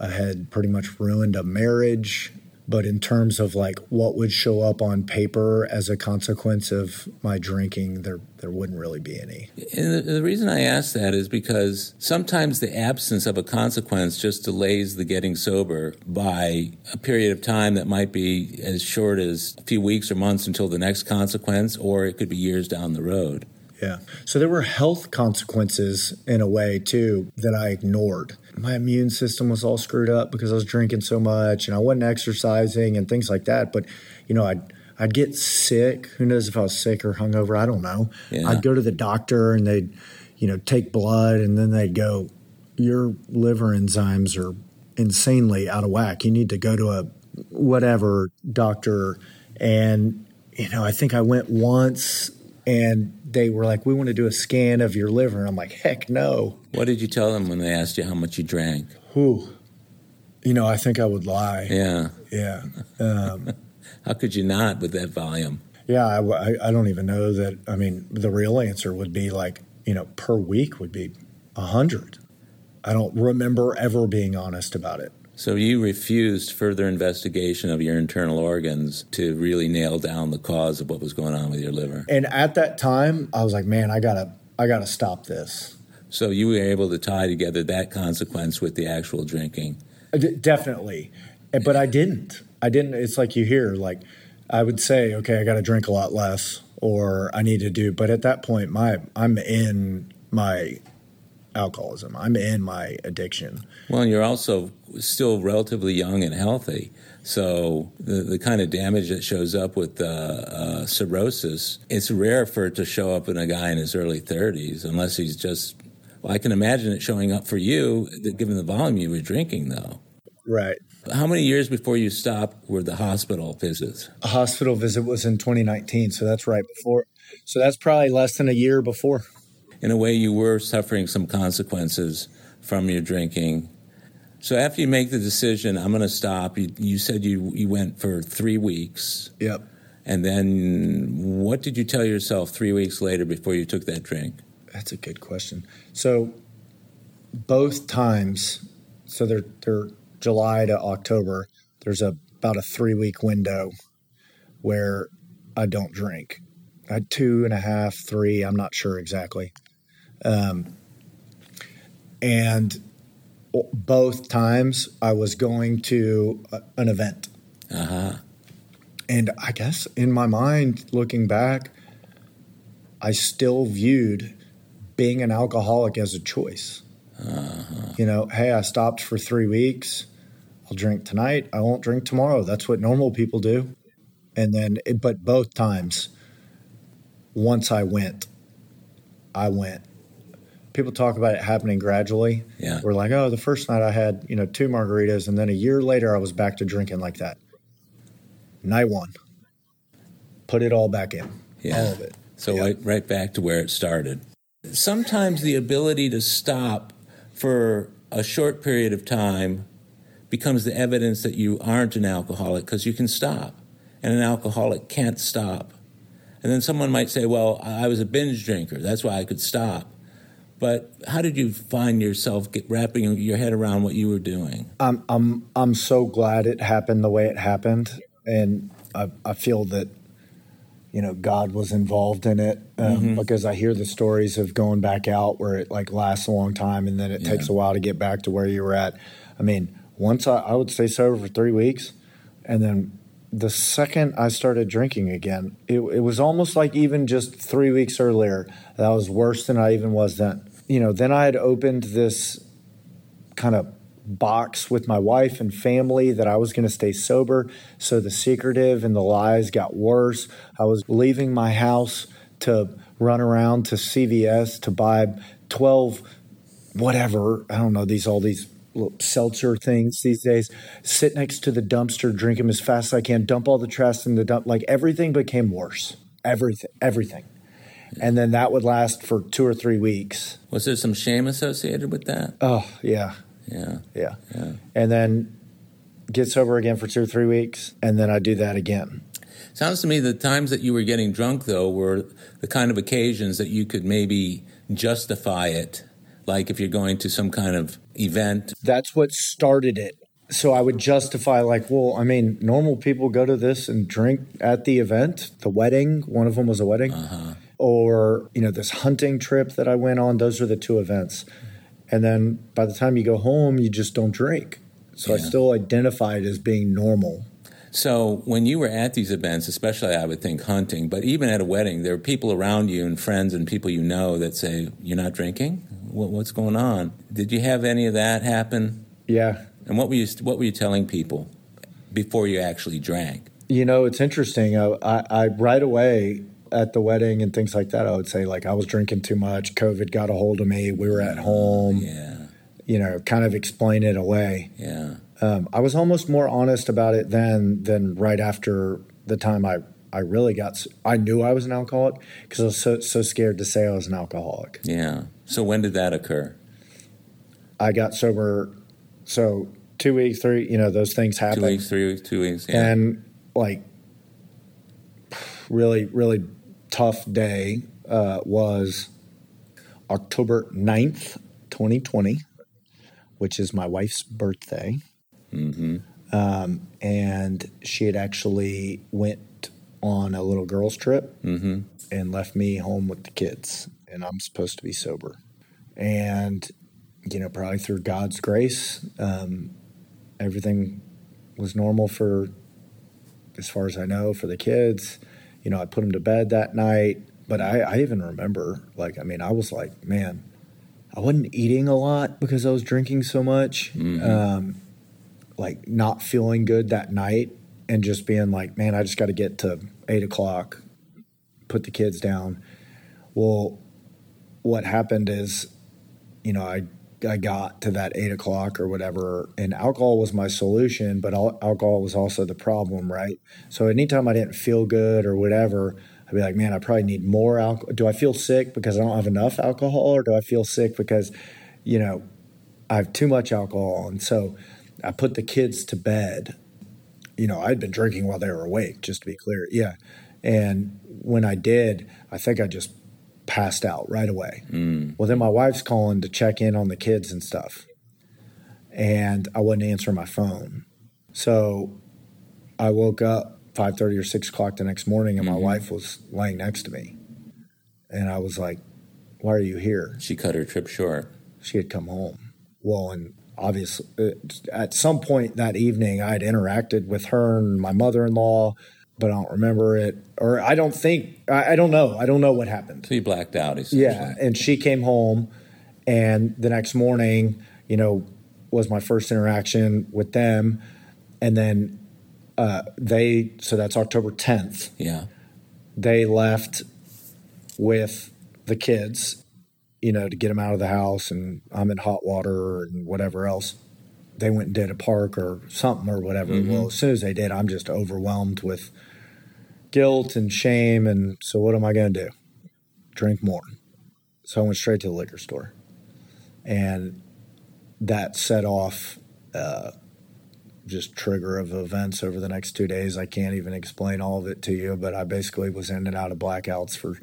I had pretty much ruined a marriage. But in terms of like what would show up on paper as a consequence of my drinking, there there wouldn't really be any. And the, the reason I ask that is because sometimes the absence of a consequence just delays the getting sober by a period of time that might be as short as a few weeks or months until the next consequence, or it could be years down the road. Yeah. So there were health consequences in a way too that I ignored. My immune system was all screwed up because I was drinking so much and I wasn't exercising and things like that. But, you know, I'd I'd get sick. Who knows if I was sick or hungover? I don't know. Yeah. I'd go to the doctor and they'd, you know, take blood and then they'd go, Your liver enzymes are insanely out of whack. You need to go to a whatever doctor. And, you know, I think I went once and they were like, "We want to do a scan of your liver." And I'm like, "Heck no!" What did you tell them when they asked you how much you drank? Who? You know, I think I would lie. Yeah, yeah. Um, how could you not with that volume? Yeah, I, I, don't even know that. I mean, the real answer would be like, you know, per week would be a hundred. I don't remember ever being honest about it. So you refused further investigation of your internal organs to really nail down the cause of what was going on with your liver. And at that time, I was like, man, I gotta, I gotta stop this. So you were able to tie together that consequence with the actual drinking. Uh, definitely, but I didn't. I didn't. It's like you hear, like I would say, okay, I got to drink a lot less, or I need to do. But at that point, my I'm in my alcoholism. I'm in my addiction. Well, and you're also still relatively young and healthy. So the, the kind of damage that shows up with uh, uh, cirrhosis, it's rare for it to show up in a guy in his early 30s, unless he's just. Well, I can imagine it showing up for you, given the volume you were drinking, though. Right. How many years before you stopped were the hospital visits? A hospital visit was in 2019, so that's right before. So that's probably less than a year before in a way you were suffering some consequences from your drinking. So after you make the decision, I'm going to stop. You, you said you you went for three weeks. Yep. And then what did you tell yourself three weeks later before you took that drink? That's a good question. So both times, so they're they're July to October. There's a about a three week window where I don't drink. I had two and a half, three. I'm not sure exactly. Um, and both times I was going to a, an event. Uh-huh. And I guess in my mind, looking back, I still viewed being an alcoholic as a choice. Uh-huh. You know, hey, I stopped for three weeks. I'll drink tonight. I won't drink tomorrow. That's what normal people do. And then, but both times, once I went, I went people talk about it happening gradually. Yeah. We're like, oh, the first night I had, you know, two margaritas, and then a year later I was back to drinking like that. Night one, put it all back in. Yeah. All of it. So yeah. right, right back to where it started. Sometimes the ability to stop for a short period of time becomes the evidence that you aren't an alcoholic because you can stop. And an alcoholic can't stop. And then someone might say, well, I was a binge drinker. That's why I could stop. But how did you find yourself wrapping your head around what you were doing? I'm I'm I'm so glad it happened the way it happened, and I, I feel that you know God was involved in it um, mm-hmm. because I hear the stories of going back out where it like lasts a long time and then it yeah. takes a while to get back to where you were at. I mean, once I, I would stay sober for three weeks, and then the second I started drinking again, it, it was almost like even just three weeks earlier, that was worse than I even was then. You know, then I had opened this kind of box with my wife and family that I was going to stay sober. So the secretive and the lies got worse. I was leaving my house to run around to CVS to buy 12 whatever, I don't know, these all these little seltzer things these days. Sit next to the dumpster, drink them as fast as I can, dump all the trash in the dump. Like everything became worse. Everything, everything. And then that would last for two or three weeks. Was there some shame associated with that? Oh, yeah. Yeah. Yeah. yeah. And then get sober again for two or three weeks, and then I do that again. Sounds to me the times that you were getting drunk, though, were the kind of occasions that you could maybe justify it like if you're going to some kind of event. That's what started it. So I would justify, like, well, I mean, normal people go to this and drink at the event, the wedding. One of them was a wedding. Uh-huh. Or, you know, this hunting trip that I went on. Those are the two events. And then by the time you go home, you just don't drink. So yeah. I still identify it as being normal. So when you were at these events, especially I would think hunting, but even at a wedding, there are people around you and friends and people you know that say, You're not drinking? what, what's going on? Did you have any of that happen? Yeah. And what were you what were you telling people before you actually drank? You know, it's interesting. I, I, I right away at the wedding and things like that, I would say like I was drinking too much. COVID got a hold of me. We were at home. Yeah. You know, kind of explain it away. Yeah. Um, I was almost more honest about it then than right after the time I I really got. I knew I was an alcoholic because I was so so scared to say I was an alcoholic. Yeah. So when did that occur? I got sober. So two weeks, three. You know, those things happen. Two weeks, three weeks, two weeks. Yeah. And like, really, really tough day uh, was October 9th, 2020, which is my wife's birthday. Mm-hmm. Um, and she had actually went on a little girls trip mm-hmm. and left me home with the kids and i'm supposed to be sober and you know probably through god's grace um, everything was normal for as far as i know for the kids you know i put them to bed that night but i, I even remember like i mean i was like man i wasn't eating a lot because i was drinking so much mm-hmm. um, like not feeling good that night and just being like, man, I just got to get to eight o'clock, put the kids down. Well, what happened is, you know, I I got to that eight o'clock or whatever, and alcohol was my solution, but alcohol was also the problem, right? So anytime I didn't feel good or whatever, I'd be like, man, I probably need more alcohol. Do I feel sick because I don't have enough alcohol, or do I feel sick because, you know, I have too much alcohol? And so I put the kids to bed you know, I'd been drinking while they were awake, just to be clear. Yeah. And when I did, I think I just passed out right away. Mm. Well, then my wife's calling to check in on the kids and stuff. And I wasn't answering my phone. So I woke up 5.30 or 6 o'clock the next morning and my mm-hmm. wife was laying next to me. And I was like, why are you here? She cut her trip short. She had come home. Well, and obviously uh, at some point that evening i had interacted with her and my mother-in-law but i don't remember it or i don't think i, I don't know i don't know what happened so you blacked out yeah and she came home and the next morning you know was my first interaction with them and then uh, they so that's october 10th yeah they left with the kids you know, to get them out of the house and I'm in hot water and whatever else. They went and did a park or something or whatever. Mm-hmm. Well, as soon as they did, I'm just overwhelmed with guilt and shame. And so, what am I going to do? Drink more. So, I went straight to the liquor store. And that set off uh, just trigger of events over the next two days. I can't even explain all of it to you, but I basically was in and out of blackouts for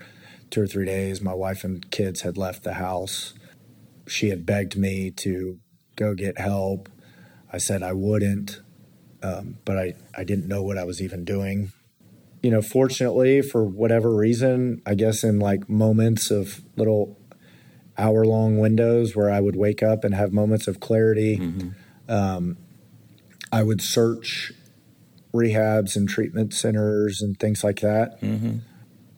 two or three days. My wife and kids had left the house. She had begged me to go get help. I said I wouldn't, um, but I, I didn't know what I was even doing. You know, fortunately, for whatever reason, I guess in like moments of little hour long windows where I would wake up and have moments of clarity, mm-hmm. um, I would search rehabs and treatment centers and things like that. Mm-hmm.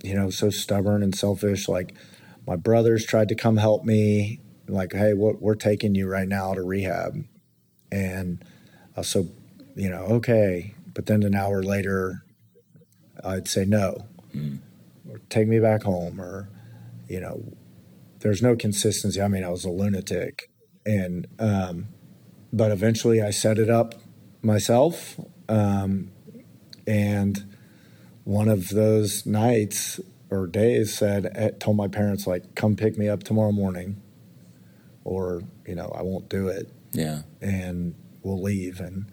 You know, so stubborn and selfish. Like my brothers tried to come help me. Like, hey, we're taking you right now to rehab, and uh, so you know, okay. But then an hour later, I'd say no, mm. or take me back home, or you know, there's no consistency. I mean, I was a lunatic, and um, but eventually I set it up myself, um, and one of those nights or days said eh, told my parents like come pick me up tomorrow morning or you know i won't do it yeah and we'll leave and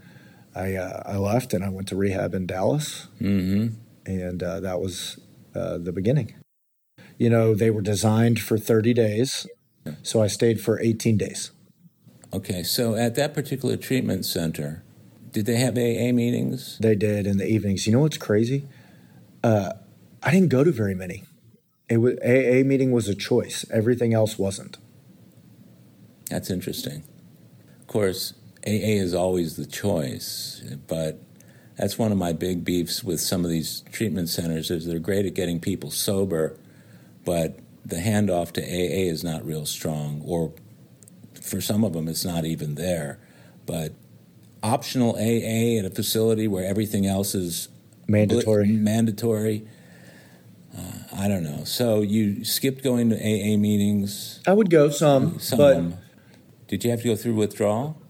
i uh, i left and i went to rehab in dallas mm-hmm. And uh, that was uh, the beginning you know they were designed for 30 days so i stayed for 18 days okay so at that particular treatment center did they have aa meetings they did in the evenings you know what's crazy uh, I didn't go to very many. It was, AA meeting was a choice. Everything else wasn't. That's interesting. Of course, AA is always the choice, but that's one of my big beefs with some of these treatment centers is they're great at getting people sober, but the handoff to AA is not real strong, or for some of them, it's not even there. But optional AA at a facility where everything else is mandatory. mandatory. Uh, I don't know. So you skipped going to AA meetings. I would go some, some but did you have to go through withdrawal?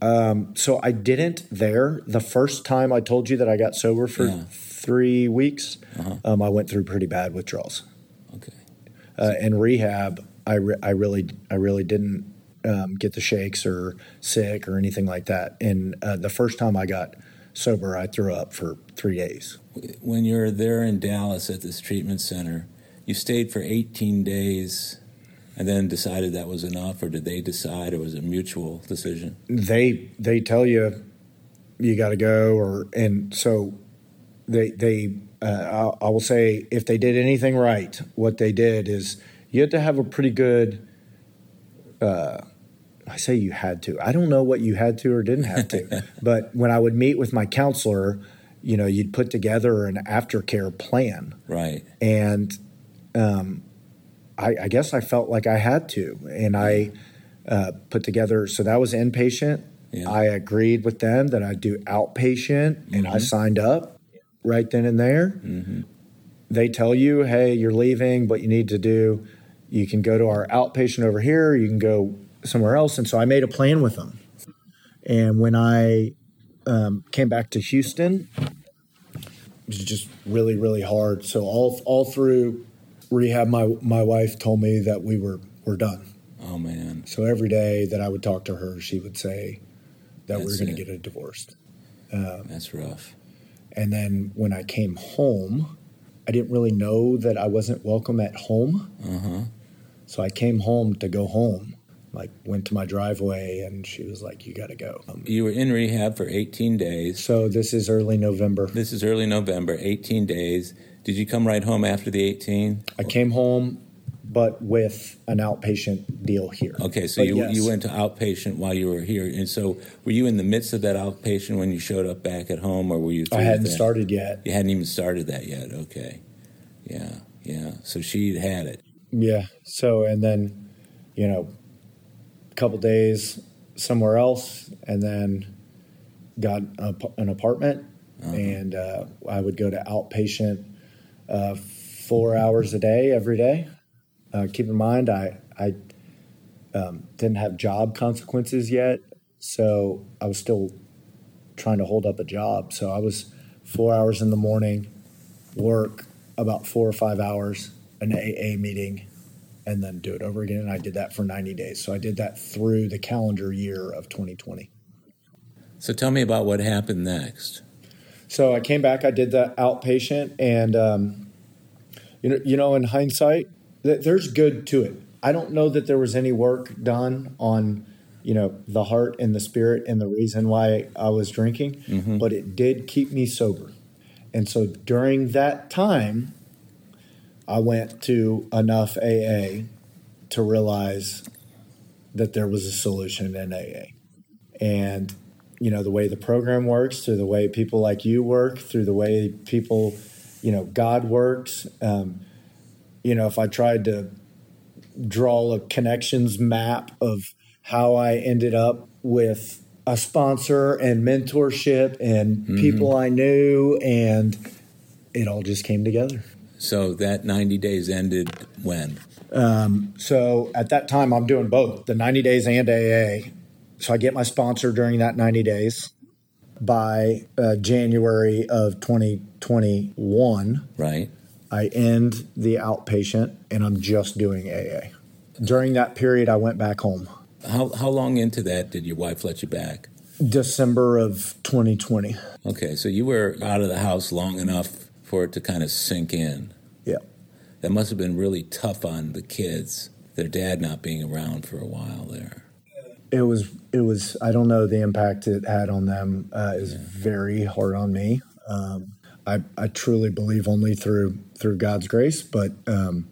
Um, so I didn't there. The first time I told you that I got sober for yeah. three weeks, uh-huh. um, I went through pretty bad withdrawals. Okay. Uh, in rehab, I, re- I really I really didn't um, get the shakes or sick or anything like that. And uh, the first time I got sober, I threw up for three days. When you're there in Dallas at this treatment center, you stayed for 18 days and then decided that was enough, or did they decide, or was it a mutual decision? They they tell you you got to go, or and so they they uh, I, I will say if they did anything right, what they did is you had to have a pretty good. Uh, I say you had to. I don't know what you had to or didn't have to. but when I would meet with my counselor, you know, you'd put together an aftercare plan. Right. And um, I, I, guess I felt like I had to. And I uh, put together, so that was inpatient. Yeah. I agreed with them that I'd do outpatient mm-hmm. and I mm-hmm. signed up right then and there. Mm-hmm. They tell you, hey, you're leaving, but you need to do, you can go to our outpatient over here, you can go somewhere else. And so I made a plan with them. And when I um, came back to Houston, it was just really, really hard. So all all through rehab, my my wife told me that we were we're done. Oh man! So every day that I would talk to her, she would say that That's we are going to get a divorce. Um, That's rough. And then when I came home, I didn't really know that I wasn't welcome at home. Uh-huh. So I came home to go home like went to my driveway and she was like you got to go um, you were in rehab for 18 days so this is early november this is early november 18 days did you come right home after the 18 i came home but with an outpatient deal here okay so you, yes. you went to outpatient while you were here and so were you in the midst of that outpatient when you showed up back at home or were you i hadn't started yet you hadn't even started that yet okay yeah yeah so she'd had it yeah so and then you know a couple days somewhere else, and then got a, an apartment. Uh-huh. And uh, I would go to outpatient uh, four hours a day every day. Uh, keep in mind, I I um, didn't have job consequences yet, so I was still trying to hold up a job. So I was four hours in the morning, work about four or five hours, an AA meeting, and then do it over again. And I did that for 90 days. So I did that through the calendar year of 2020. So tell me about what happened next. So I came back. I did the outpatient, and um, you know, you know, in hindsight, th- there's good to it. I don't know that there was any work done on, you know, the heart and the spirit and the reason why I was drinking, Mm-hmm. but it did keep me sober. And so during that time, I went to enough AA to realize that there was a solution in AA. And, you know, the way the program works, through the way people like you work, through the way people, you know, God works. Um, you know, if I tried to draw a connections map of how I ended up with a sponsor and mentorship and people I knew, and it all just came together. So that 90 days ended when? So at that time, I'm doing both the 90 days and AA. So I get my sponsor during that 90 days. By uh, January of 2021, Right? I end the outpatient and I'm just doing AA. During that period, I went back home. How, how long into that did your wife let you back? December of 2020. Okay, so you were out of the house long enough for it to kind of sink in. Yeah. That must have been really tough on the kids, their dad not being around for a while there. It was, it was, I don't know the impact it had on them uh, is very hard on me. Um, I, I truly believe only through, through God's grace, but, um,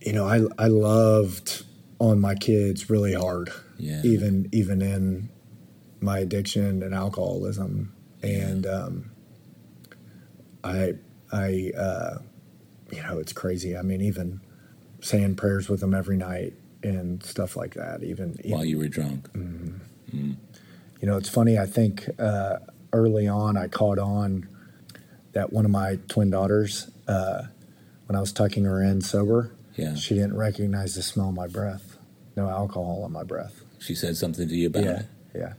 you know, I, I loved on my kids really hard, Yeah. even, even in my addiction and alcoholism. And, um, I, I, uh, you know, it's crazy. I mean, even saying prayers with them every night and stuff like that. Even, While you were drunk. you know, it's funny. I think uh, early on I caught on that one of my twin daughters, uh, when I was tucking her in sober, Yeah. she didn't recognize the smell of my breath. No alcohol on my breath. She said something to you about yeah, it? yeah.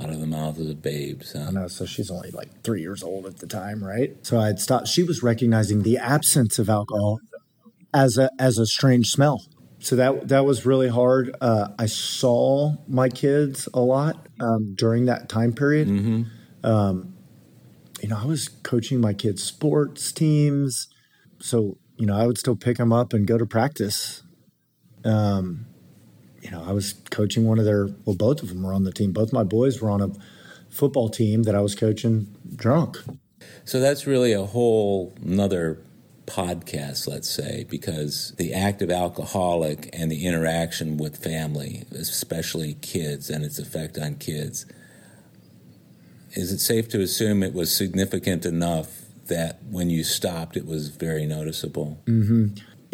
Out of the mouth of the babes, huh? I know. So she's only like three years old at the time, right? So I had stopped. She was recognizing the absence of alcohol as a as a strange smell. So that that was really hard. Uh, I saw my kids a lot um, during that time period. Um, you know, I was coaching my kids' sports teams, so you know I would still pick them up and go to practice. Um, you know, I was coaching one of their. Well, both of them were on the team. Both my boys were on a football team that I was coaching drunk. So that's really a whole another podcast, let's say, because the active alcoholic and the interaction with family, especially kids and its effect on kids, is it safe to assume it was significant enough that when you stopped, it was very noticeable?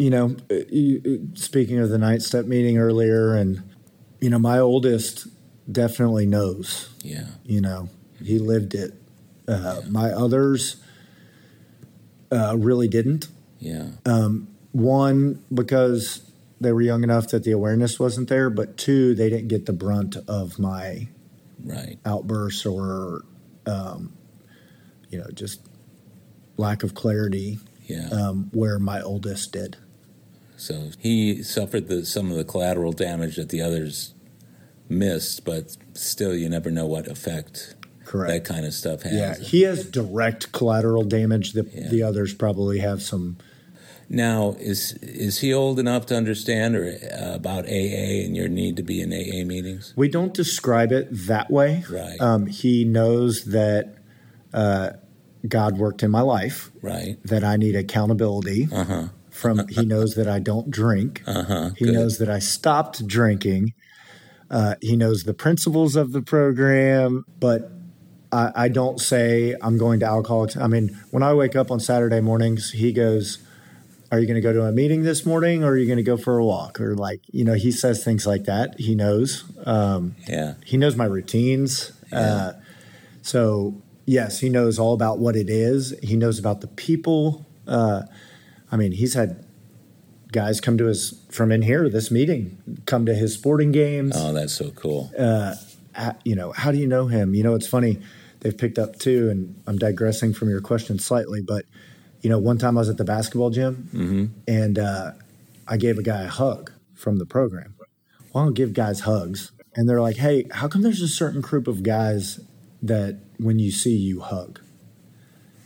you know, uh, uh, speaking of the night step meeting earlier, and you know, my oldest definitely knows. Yeah. You know, he lived it. Uh, my others uh, really didn't. Yeah. One because they were young enough that the awareness wasn't there, but two, they didn't get the brunt of my Right. outbursts or, um, you know, just lack of clarity. Yeah. Um, where my oldest did. So he suffered the, some of the collateral damage that the others missed, but still, you never know what effect Correct. that kind of stuff has. Yeah, he has direct collateral damage. The Yeah. the others probably have some. Now, is is he old enough to understand or uh, about AA and your need to be in AA meetings? We don't describe it that way. Right. Um, he knows that uh, God worked in my life. Right. That I need accountability. Uh huh. From he knows that I don't drink. Uh huh. He knows that I stopped drinking. Uh, he knows the principles of the program, but I, I don't say I'm going to Alcoholics. I mean, when I wake up on Saturday mornings, he goes, "Are you going to go to a meeting this morning, or are you going to go for a walk?" Or like, you know, he says things like that. He knows. Um, Yeah. he knows my routines. Uh, so yes, he knows all about what it is. He knows about the people. Uh, I mean, he's had guys come to his from in here this meeting, come to his sporting games. Oh, that's so cool. Uh, you know, how do you know him? You know, it's funny. They've picked up too, and I'm digressing from your question slightly, but you know, one time I was at the basketball gym and uh, I gave a guy a hug from the program. Well, I don't give guys hugs. and they're like, "Hey, how come there's a certain group of guys that when you see you hug?"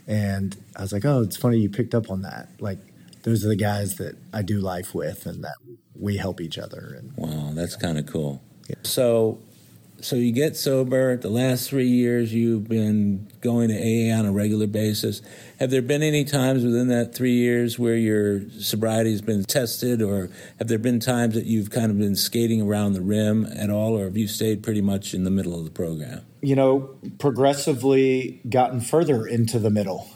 And I was like, "Oh, it's funny you picked up on that. Like, those are the guys that I do life with, and that we help each other." And wow, that's kind of cool. Yeah. So, so you get sober. The last three years, you've been going to AA on a regular basis. Have there been any times within that three years where your sobriety has been tested, or have there been times that you've kind of been skating around the rim at all, or have you stayed pretty much in the middle of the program? You know, progressively gotten further into the middle.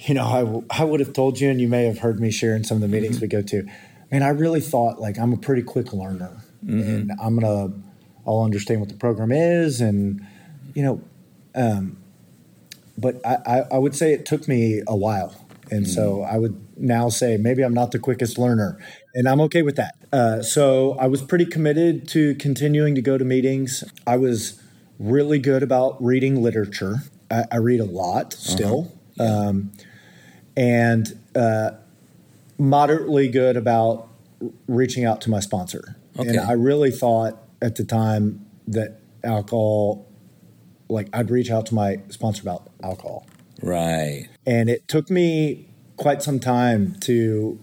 You know, I, w- I would have told you, and you may have heard me share in some of the meetings mm-hmm. we go to. I mean, I really thought like I'm a pretty quick learner, mm-hmm. and I'm gonna I'll understand what the program is, and you know, um, but I, I, would say it took me a while, and mm. so I would now say maybe I'm not the quickest learner, and I'm okay with that. Uh, so I was pretty committed to continuing to go to meetings. I was really good about reading literature. I, I read a lot uh-huh. still, uh-huh. um, and uh, moderately good about reaching out to my sponsor. Okay. And I really thought at the time that alcohol, like I'd reach out to my sponsor about alcohol. Right. And it took me quite some time to,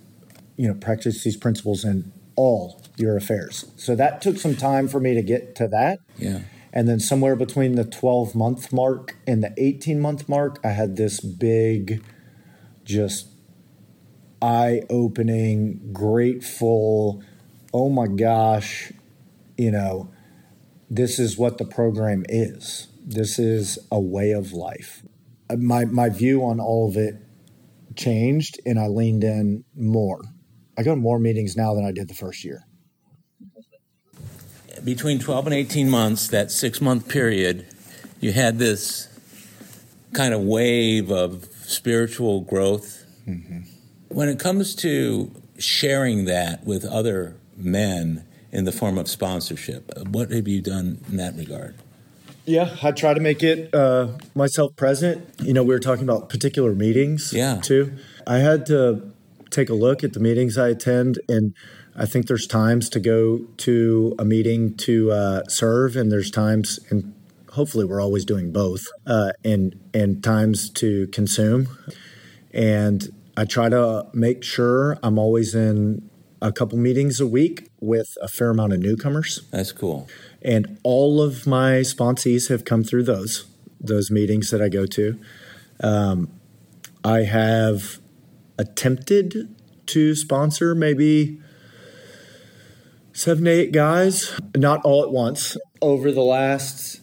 you know, practice these principles in all your affairs. So that took some time for me to get to that. Yeah. And then somewhere between the 12 month mark and the 18 month mark, I had this big, just eye opening, grateful, oh my gosh, you know, this is what the program is. This is a way of life. My my view on all of it changed, and I leaned in more. I go to more meetings now than I did the first year. Between 12 and 18 months, that six month period, you had this kind of wave of spiritual growth. Mm-hmm. When it comes to sharing that with other men, in the form of sponsorship. What have you done in that regard? Yeah, I try to make it uh, myself present. You know, we were talking about particular meetings yeah. too. I had to take a look at the meetings I attend, and I think there's times to go to a meeting to uh, serve, and there's times, and hopefully we're always doing both, uh, and and times to consume. And I try to make sure I'm always in a couple meetings a week with a fair amount of newcomers. That's cool. And all of my sponsees have come through those those meetings that I go to. Um, I have attempted to sponsor maybe seven eight guys, not all at once, over the last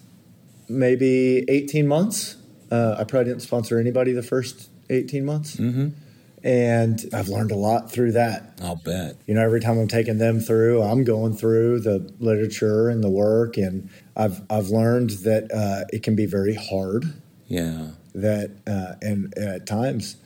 maybe 18 months. Uh, I probably didn't sponsor anybody the first 18 months. Mm-hmm and I've learned a lot through that. I'll bet. You know, every time I'm taking them through, I'm going through the literature and the work, and I've I've learned that uh, it can be very hard. Yeah. That uh, and, at times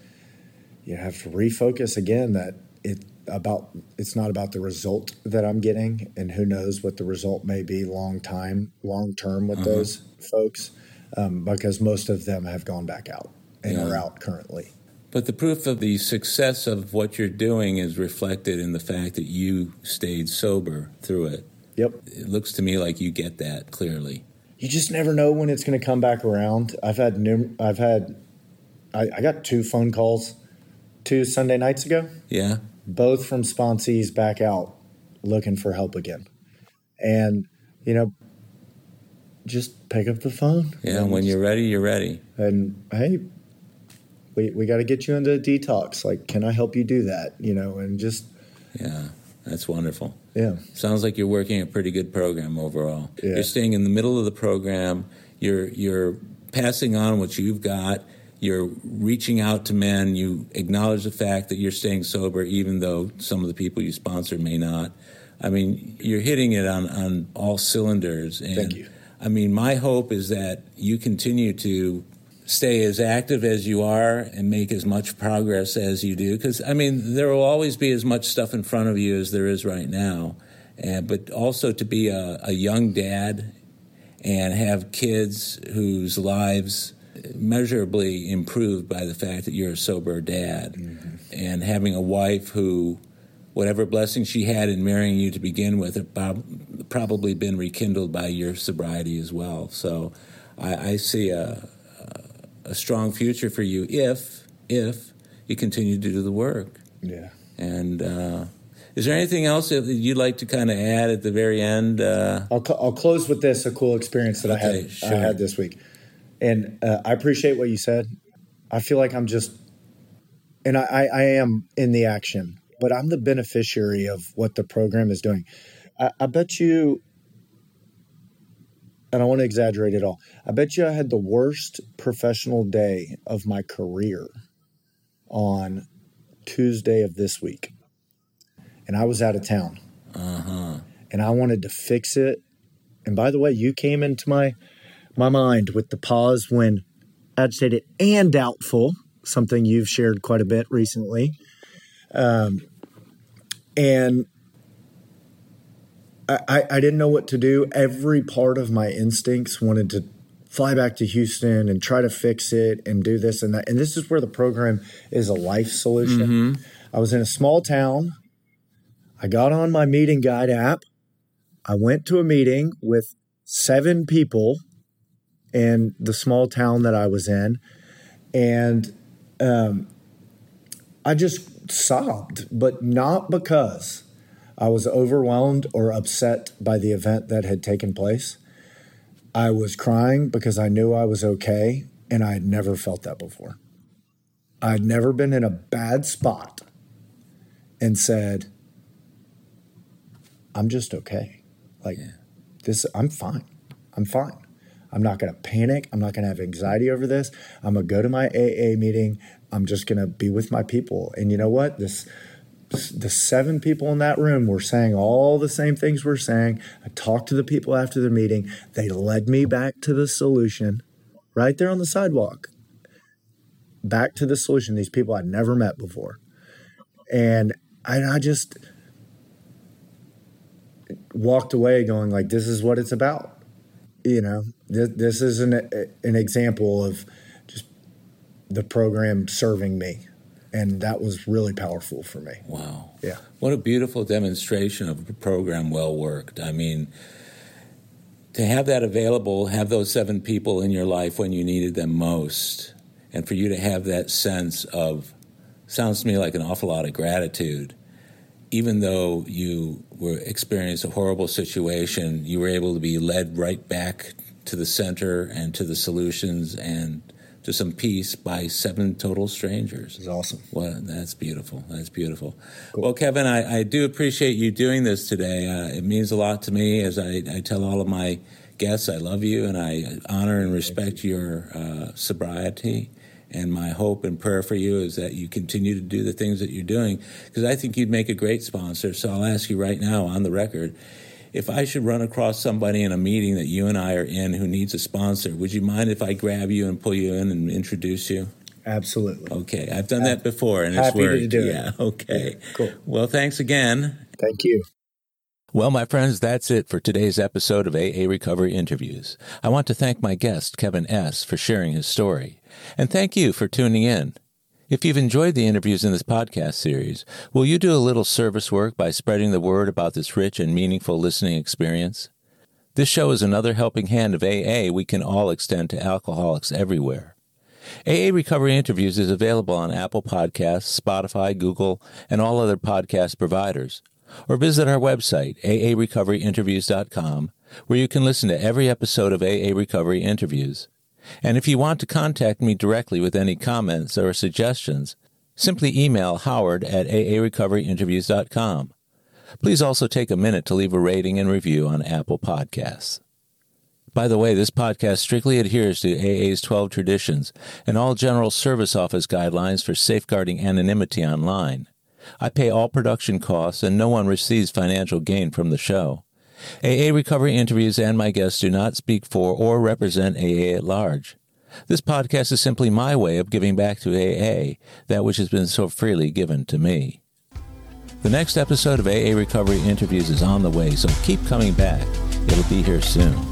you have to refocus again. That it about it's not about the result that I'm getting, and who knows what the result may be long time, long term with uh-huh. those folks, um, because most of them have gone back out and yeah. are out currently. But the proof of the success of what you're doing is reflected in the fact that you stayed sober through it. Yep. It looks to me like you get that clearly. You just never know when it's going to come back around. I've had num- I've had I, I got two phone calls two Sunday nights ago. Yeah. Both from sponsees back out looking for help again. And, you know, just pick up the phone. Yeah, when you're ready, you're ready. And hey, we, we got to get you into detox. Like, can I help you do that? You know, and just. Yeah, that's wonderful. Yeah. Sounds like you're working a pretty good program overall. Yeah. You're staying in the middle of the program. You're, you're passing on what you've got. You're reaching out to men. You acknowledge the fact that you're staying sober, even though some of the people you sponsor may not. I mean, you're hitting it on, on all cylinders. And Thank you. I mean, my hope is that you continue to stay as active as you are and make as much progress as you do. Because, I mean, there will always be as much stuff in front of you as there is right now. And, but also to be a, a young dad and have kids whose lives measurably improved by the fact that you're a sober dad mm-hmm. and having a wife who whatever blessing she had in marrying you to begin with have probably been rekindled by your sobriety as well. So I, I see a, a strong future for you if if you continue to do the work. Yeah. And uh, is there anything else that you'd like to kind of add at the very end? Uh, I'll, I'll close with this: a cool experience that okay, I had sure. I had this week, and uh, I appreciate what you said. I feel like I'm just, and I, I am in the action, but I'm the beneficiary of what the program is doing. I, I bet you, and I want to exaggerate it all. I bet you I had the worst professional day of my career on Tuesday of this week and I was out of town. Uh-huh. And I wanted to fix it. And by the way, you came into my my mind with the pause when agitated and doubtful, something you've shared quite a bit recently. Um, and I, I didn't know what to do. Every part of my instincts wanted to fly back to Houston and try to fix it and do this and that. And this is where the program is a life solution. Mm-hmm. I was in a small town I got on my meeting guide app. I went to a meeting with seven people in the small town that I was in. And um, I just sobbed, but not because I was overwhelmed or upset by the event that had taken place. I was crying because I knew I was okay, and I had never felt that before. I'd never been in a bad spot and said, I'm just okay. Like yeah. this, I'm fine. I'm fine. I'm not going to panic. I'm not going to have anxiety over this. I'm going to go to my AA meeting. I'm just going to be with my people. And you know what? This the seven people in that room were saying all the same things we're saying. I talked to the people after the meeting. They led me back to the solution right there on the sidewalk. Back to the solution. These people I'd never met before. And I, I just walked away going like, "This is what it's about." You know, this, this is an an example of just the program serving me, and that was really powerful for me. Wow! Yeah, what a beautiful demonstration of a program well worked. I mean. To have that available, have those seven people in your life when you needed them most, and for you to have that sense of, sounds to me like an awful lot of gratitude even though you were experienced a horrible situation, you were able to be led right back to the center and to the solutions and to some peace by seven total strangers. It's awesome. Well, that's beautiful. That's beautiful. Cool. Well, Kevin, I, I, do appreciate you doing this today. Uh, it means a lot to me as I, I, tell all of my guests I love you and I honor and respect your uh, sobriety. And my hope and prayer for you is that you continue to do the things that you're doing because I think you'd make a great sponsor. So I'll ask you right now on the record if I should run across somebody in a meeting that you and I are in who needs a sponsor, would you mind if I grab you and pull you in and introduce you? Absolutely. Okay, I've done that before and it's Happy worked. To do yeah, it. okay. Yeah, cool. Well, thanks again. Thank you. Well, my friends, that's it for today's episode of AA Recovery Interviews. I want to thank my guest, Kevin S., for sharing his story. And thank you for tuning in. If you've enjoyed the interviews in this podcast series, will you do a little service work by spreading the word about this rich and meaningful listening experience? This show is another helping hand of AA we can all extend to alcoholics everywhere. AA Recovery Interviews is available on Apple Podcasts, Spotify, Google, and all other podcast providers or visit our website, aarecoveryinterviews.com, where you can listen to every episode of AA Recovery Interviews. And if you want to contact me directly with any comments or suggestions, simply email howard at aarecoveryinterviews.com. Please also take a minute to leave a rating and review on Apple Podcasts. By the way, this podcast strictly adheres to AA's 12 traditions and all General Service Office guidelines for safeguarding anonymity online. I pay all production costs, and no one receives financial gain from the show. AA Recovery interviews and my guests do not speak for or represent AA at large. This podcast is simply my way of giving back to AA that which has been so freely given to me. The next episode of AA Recovery Interviews is on the way, so keep coming back. It'll be here soon.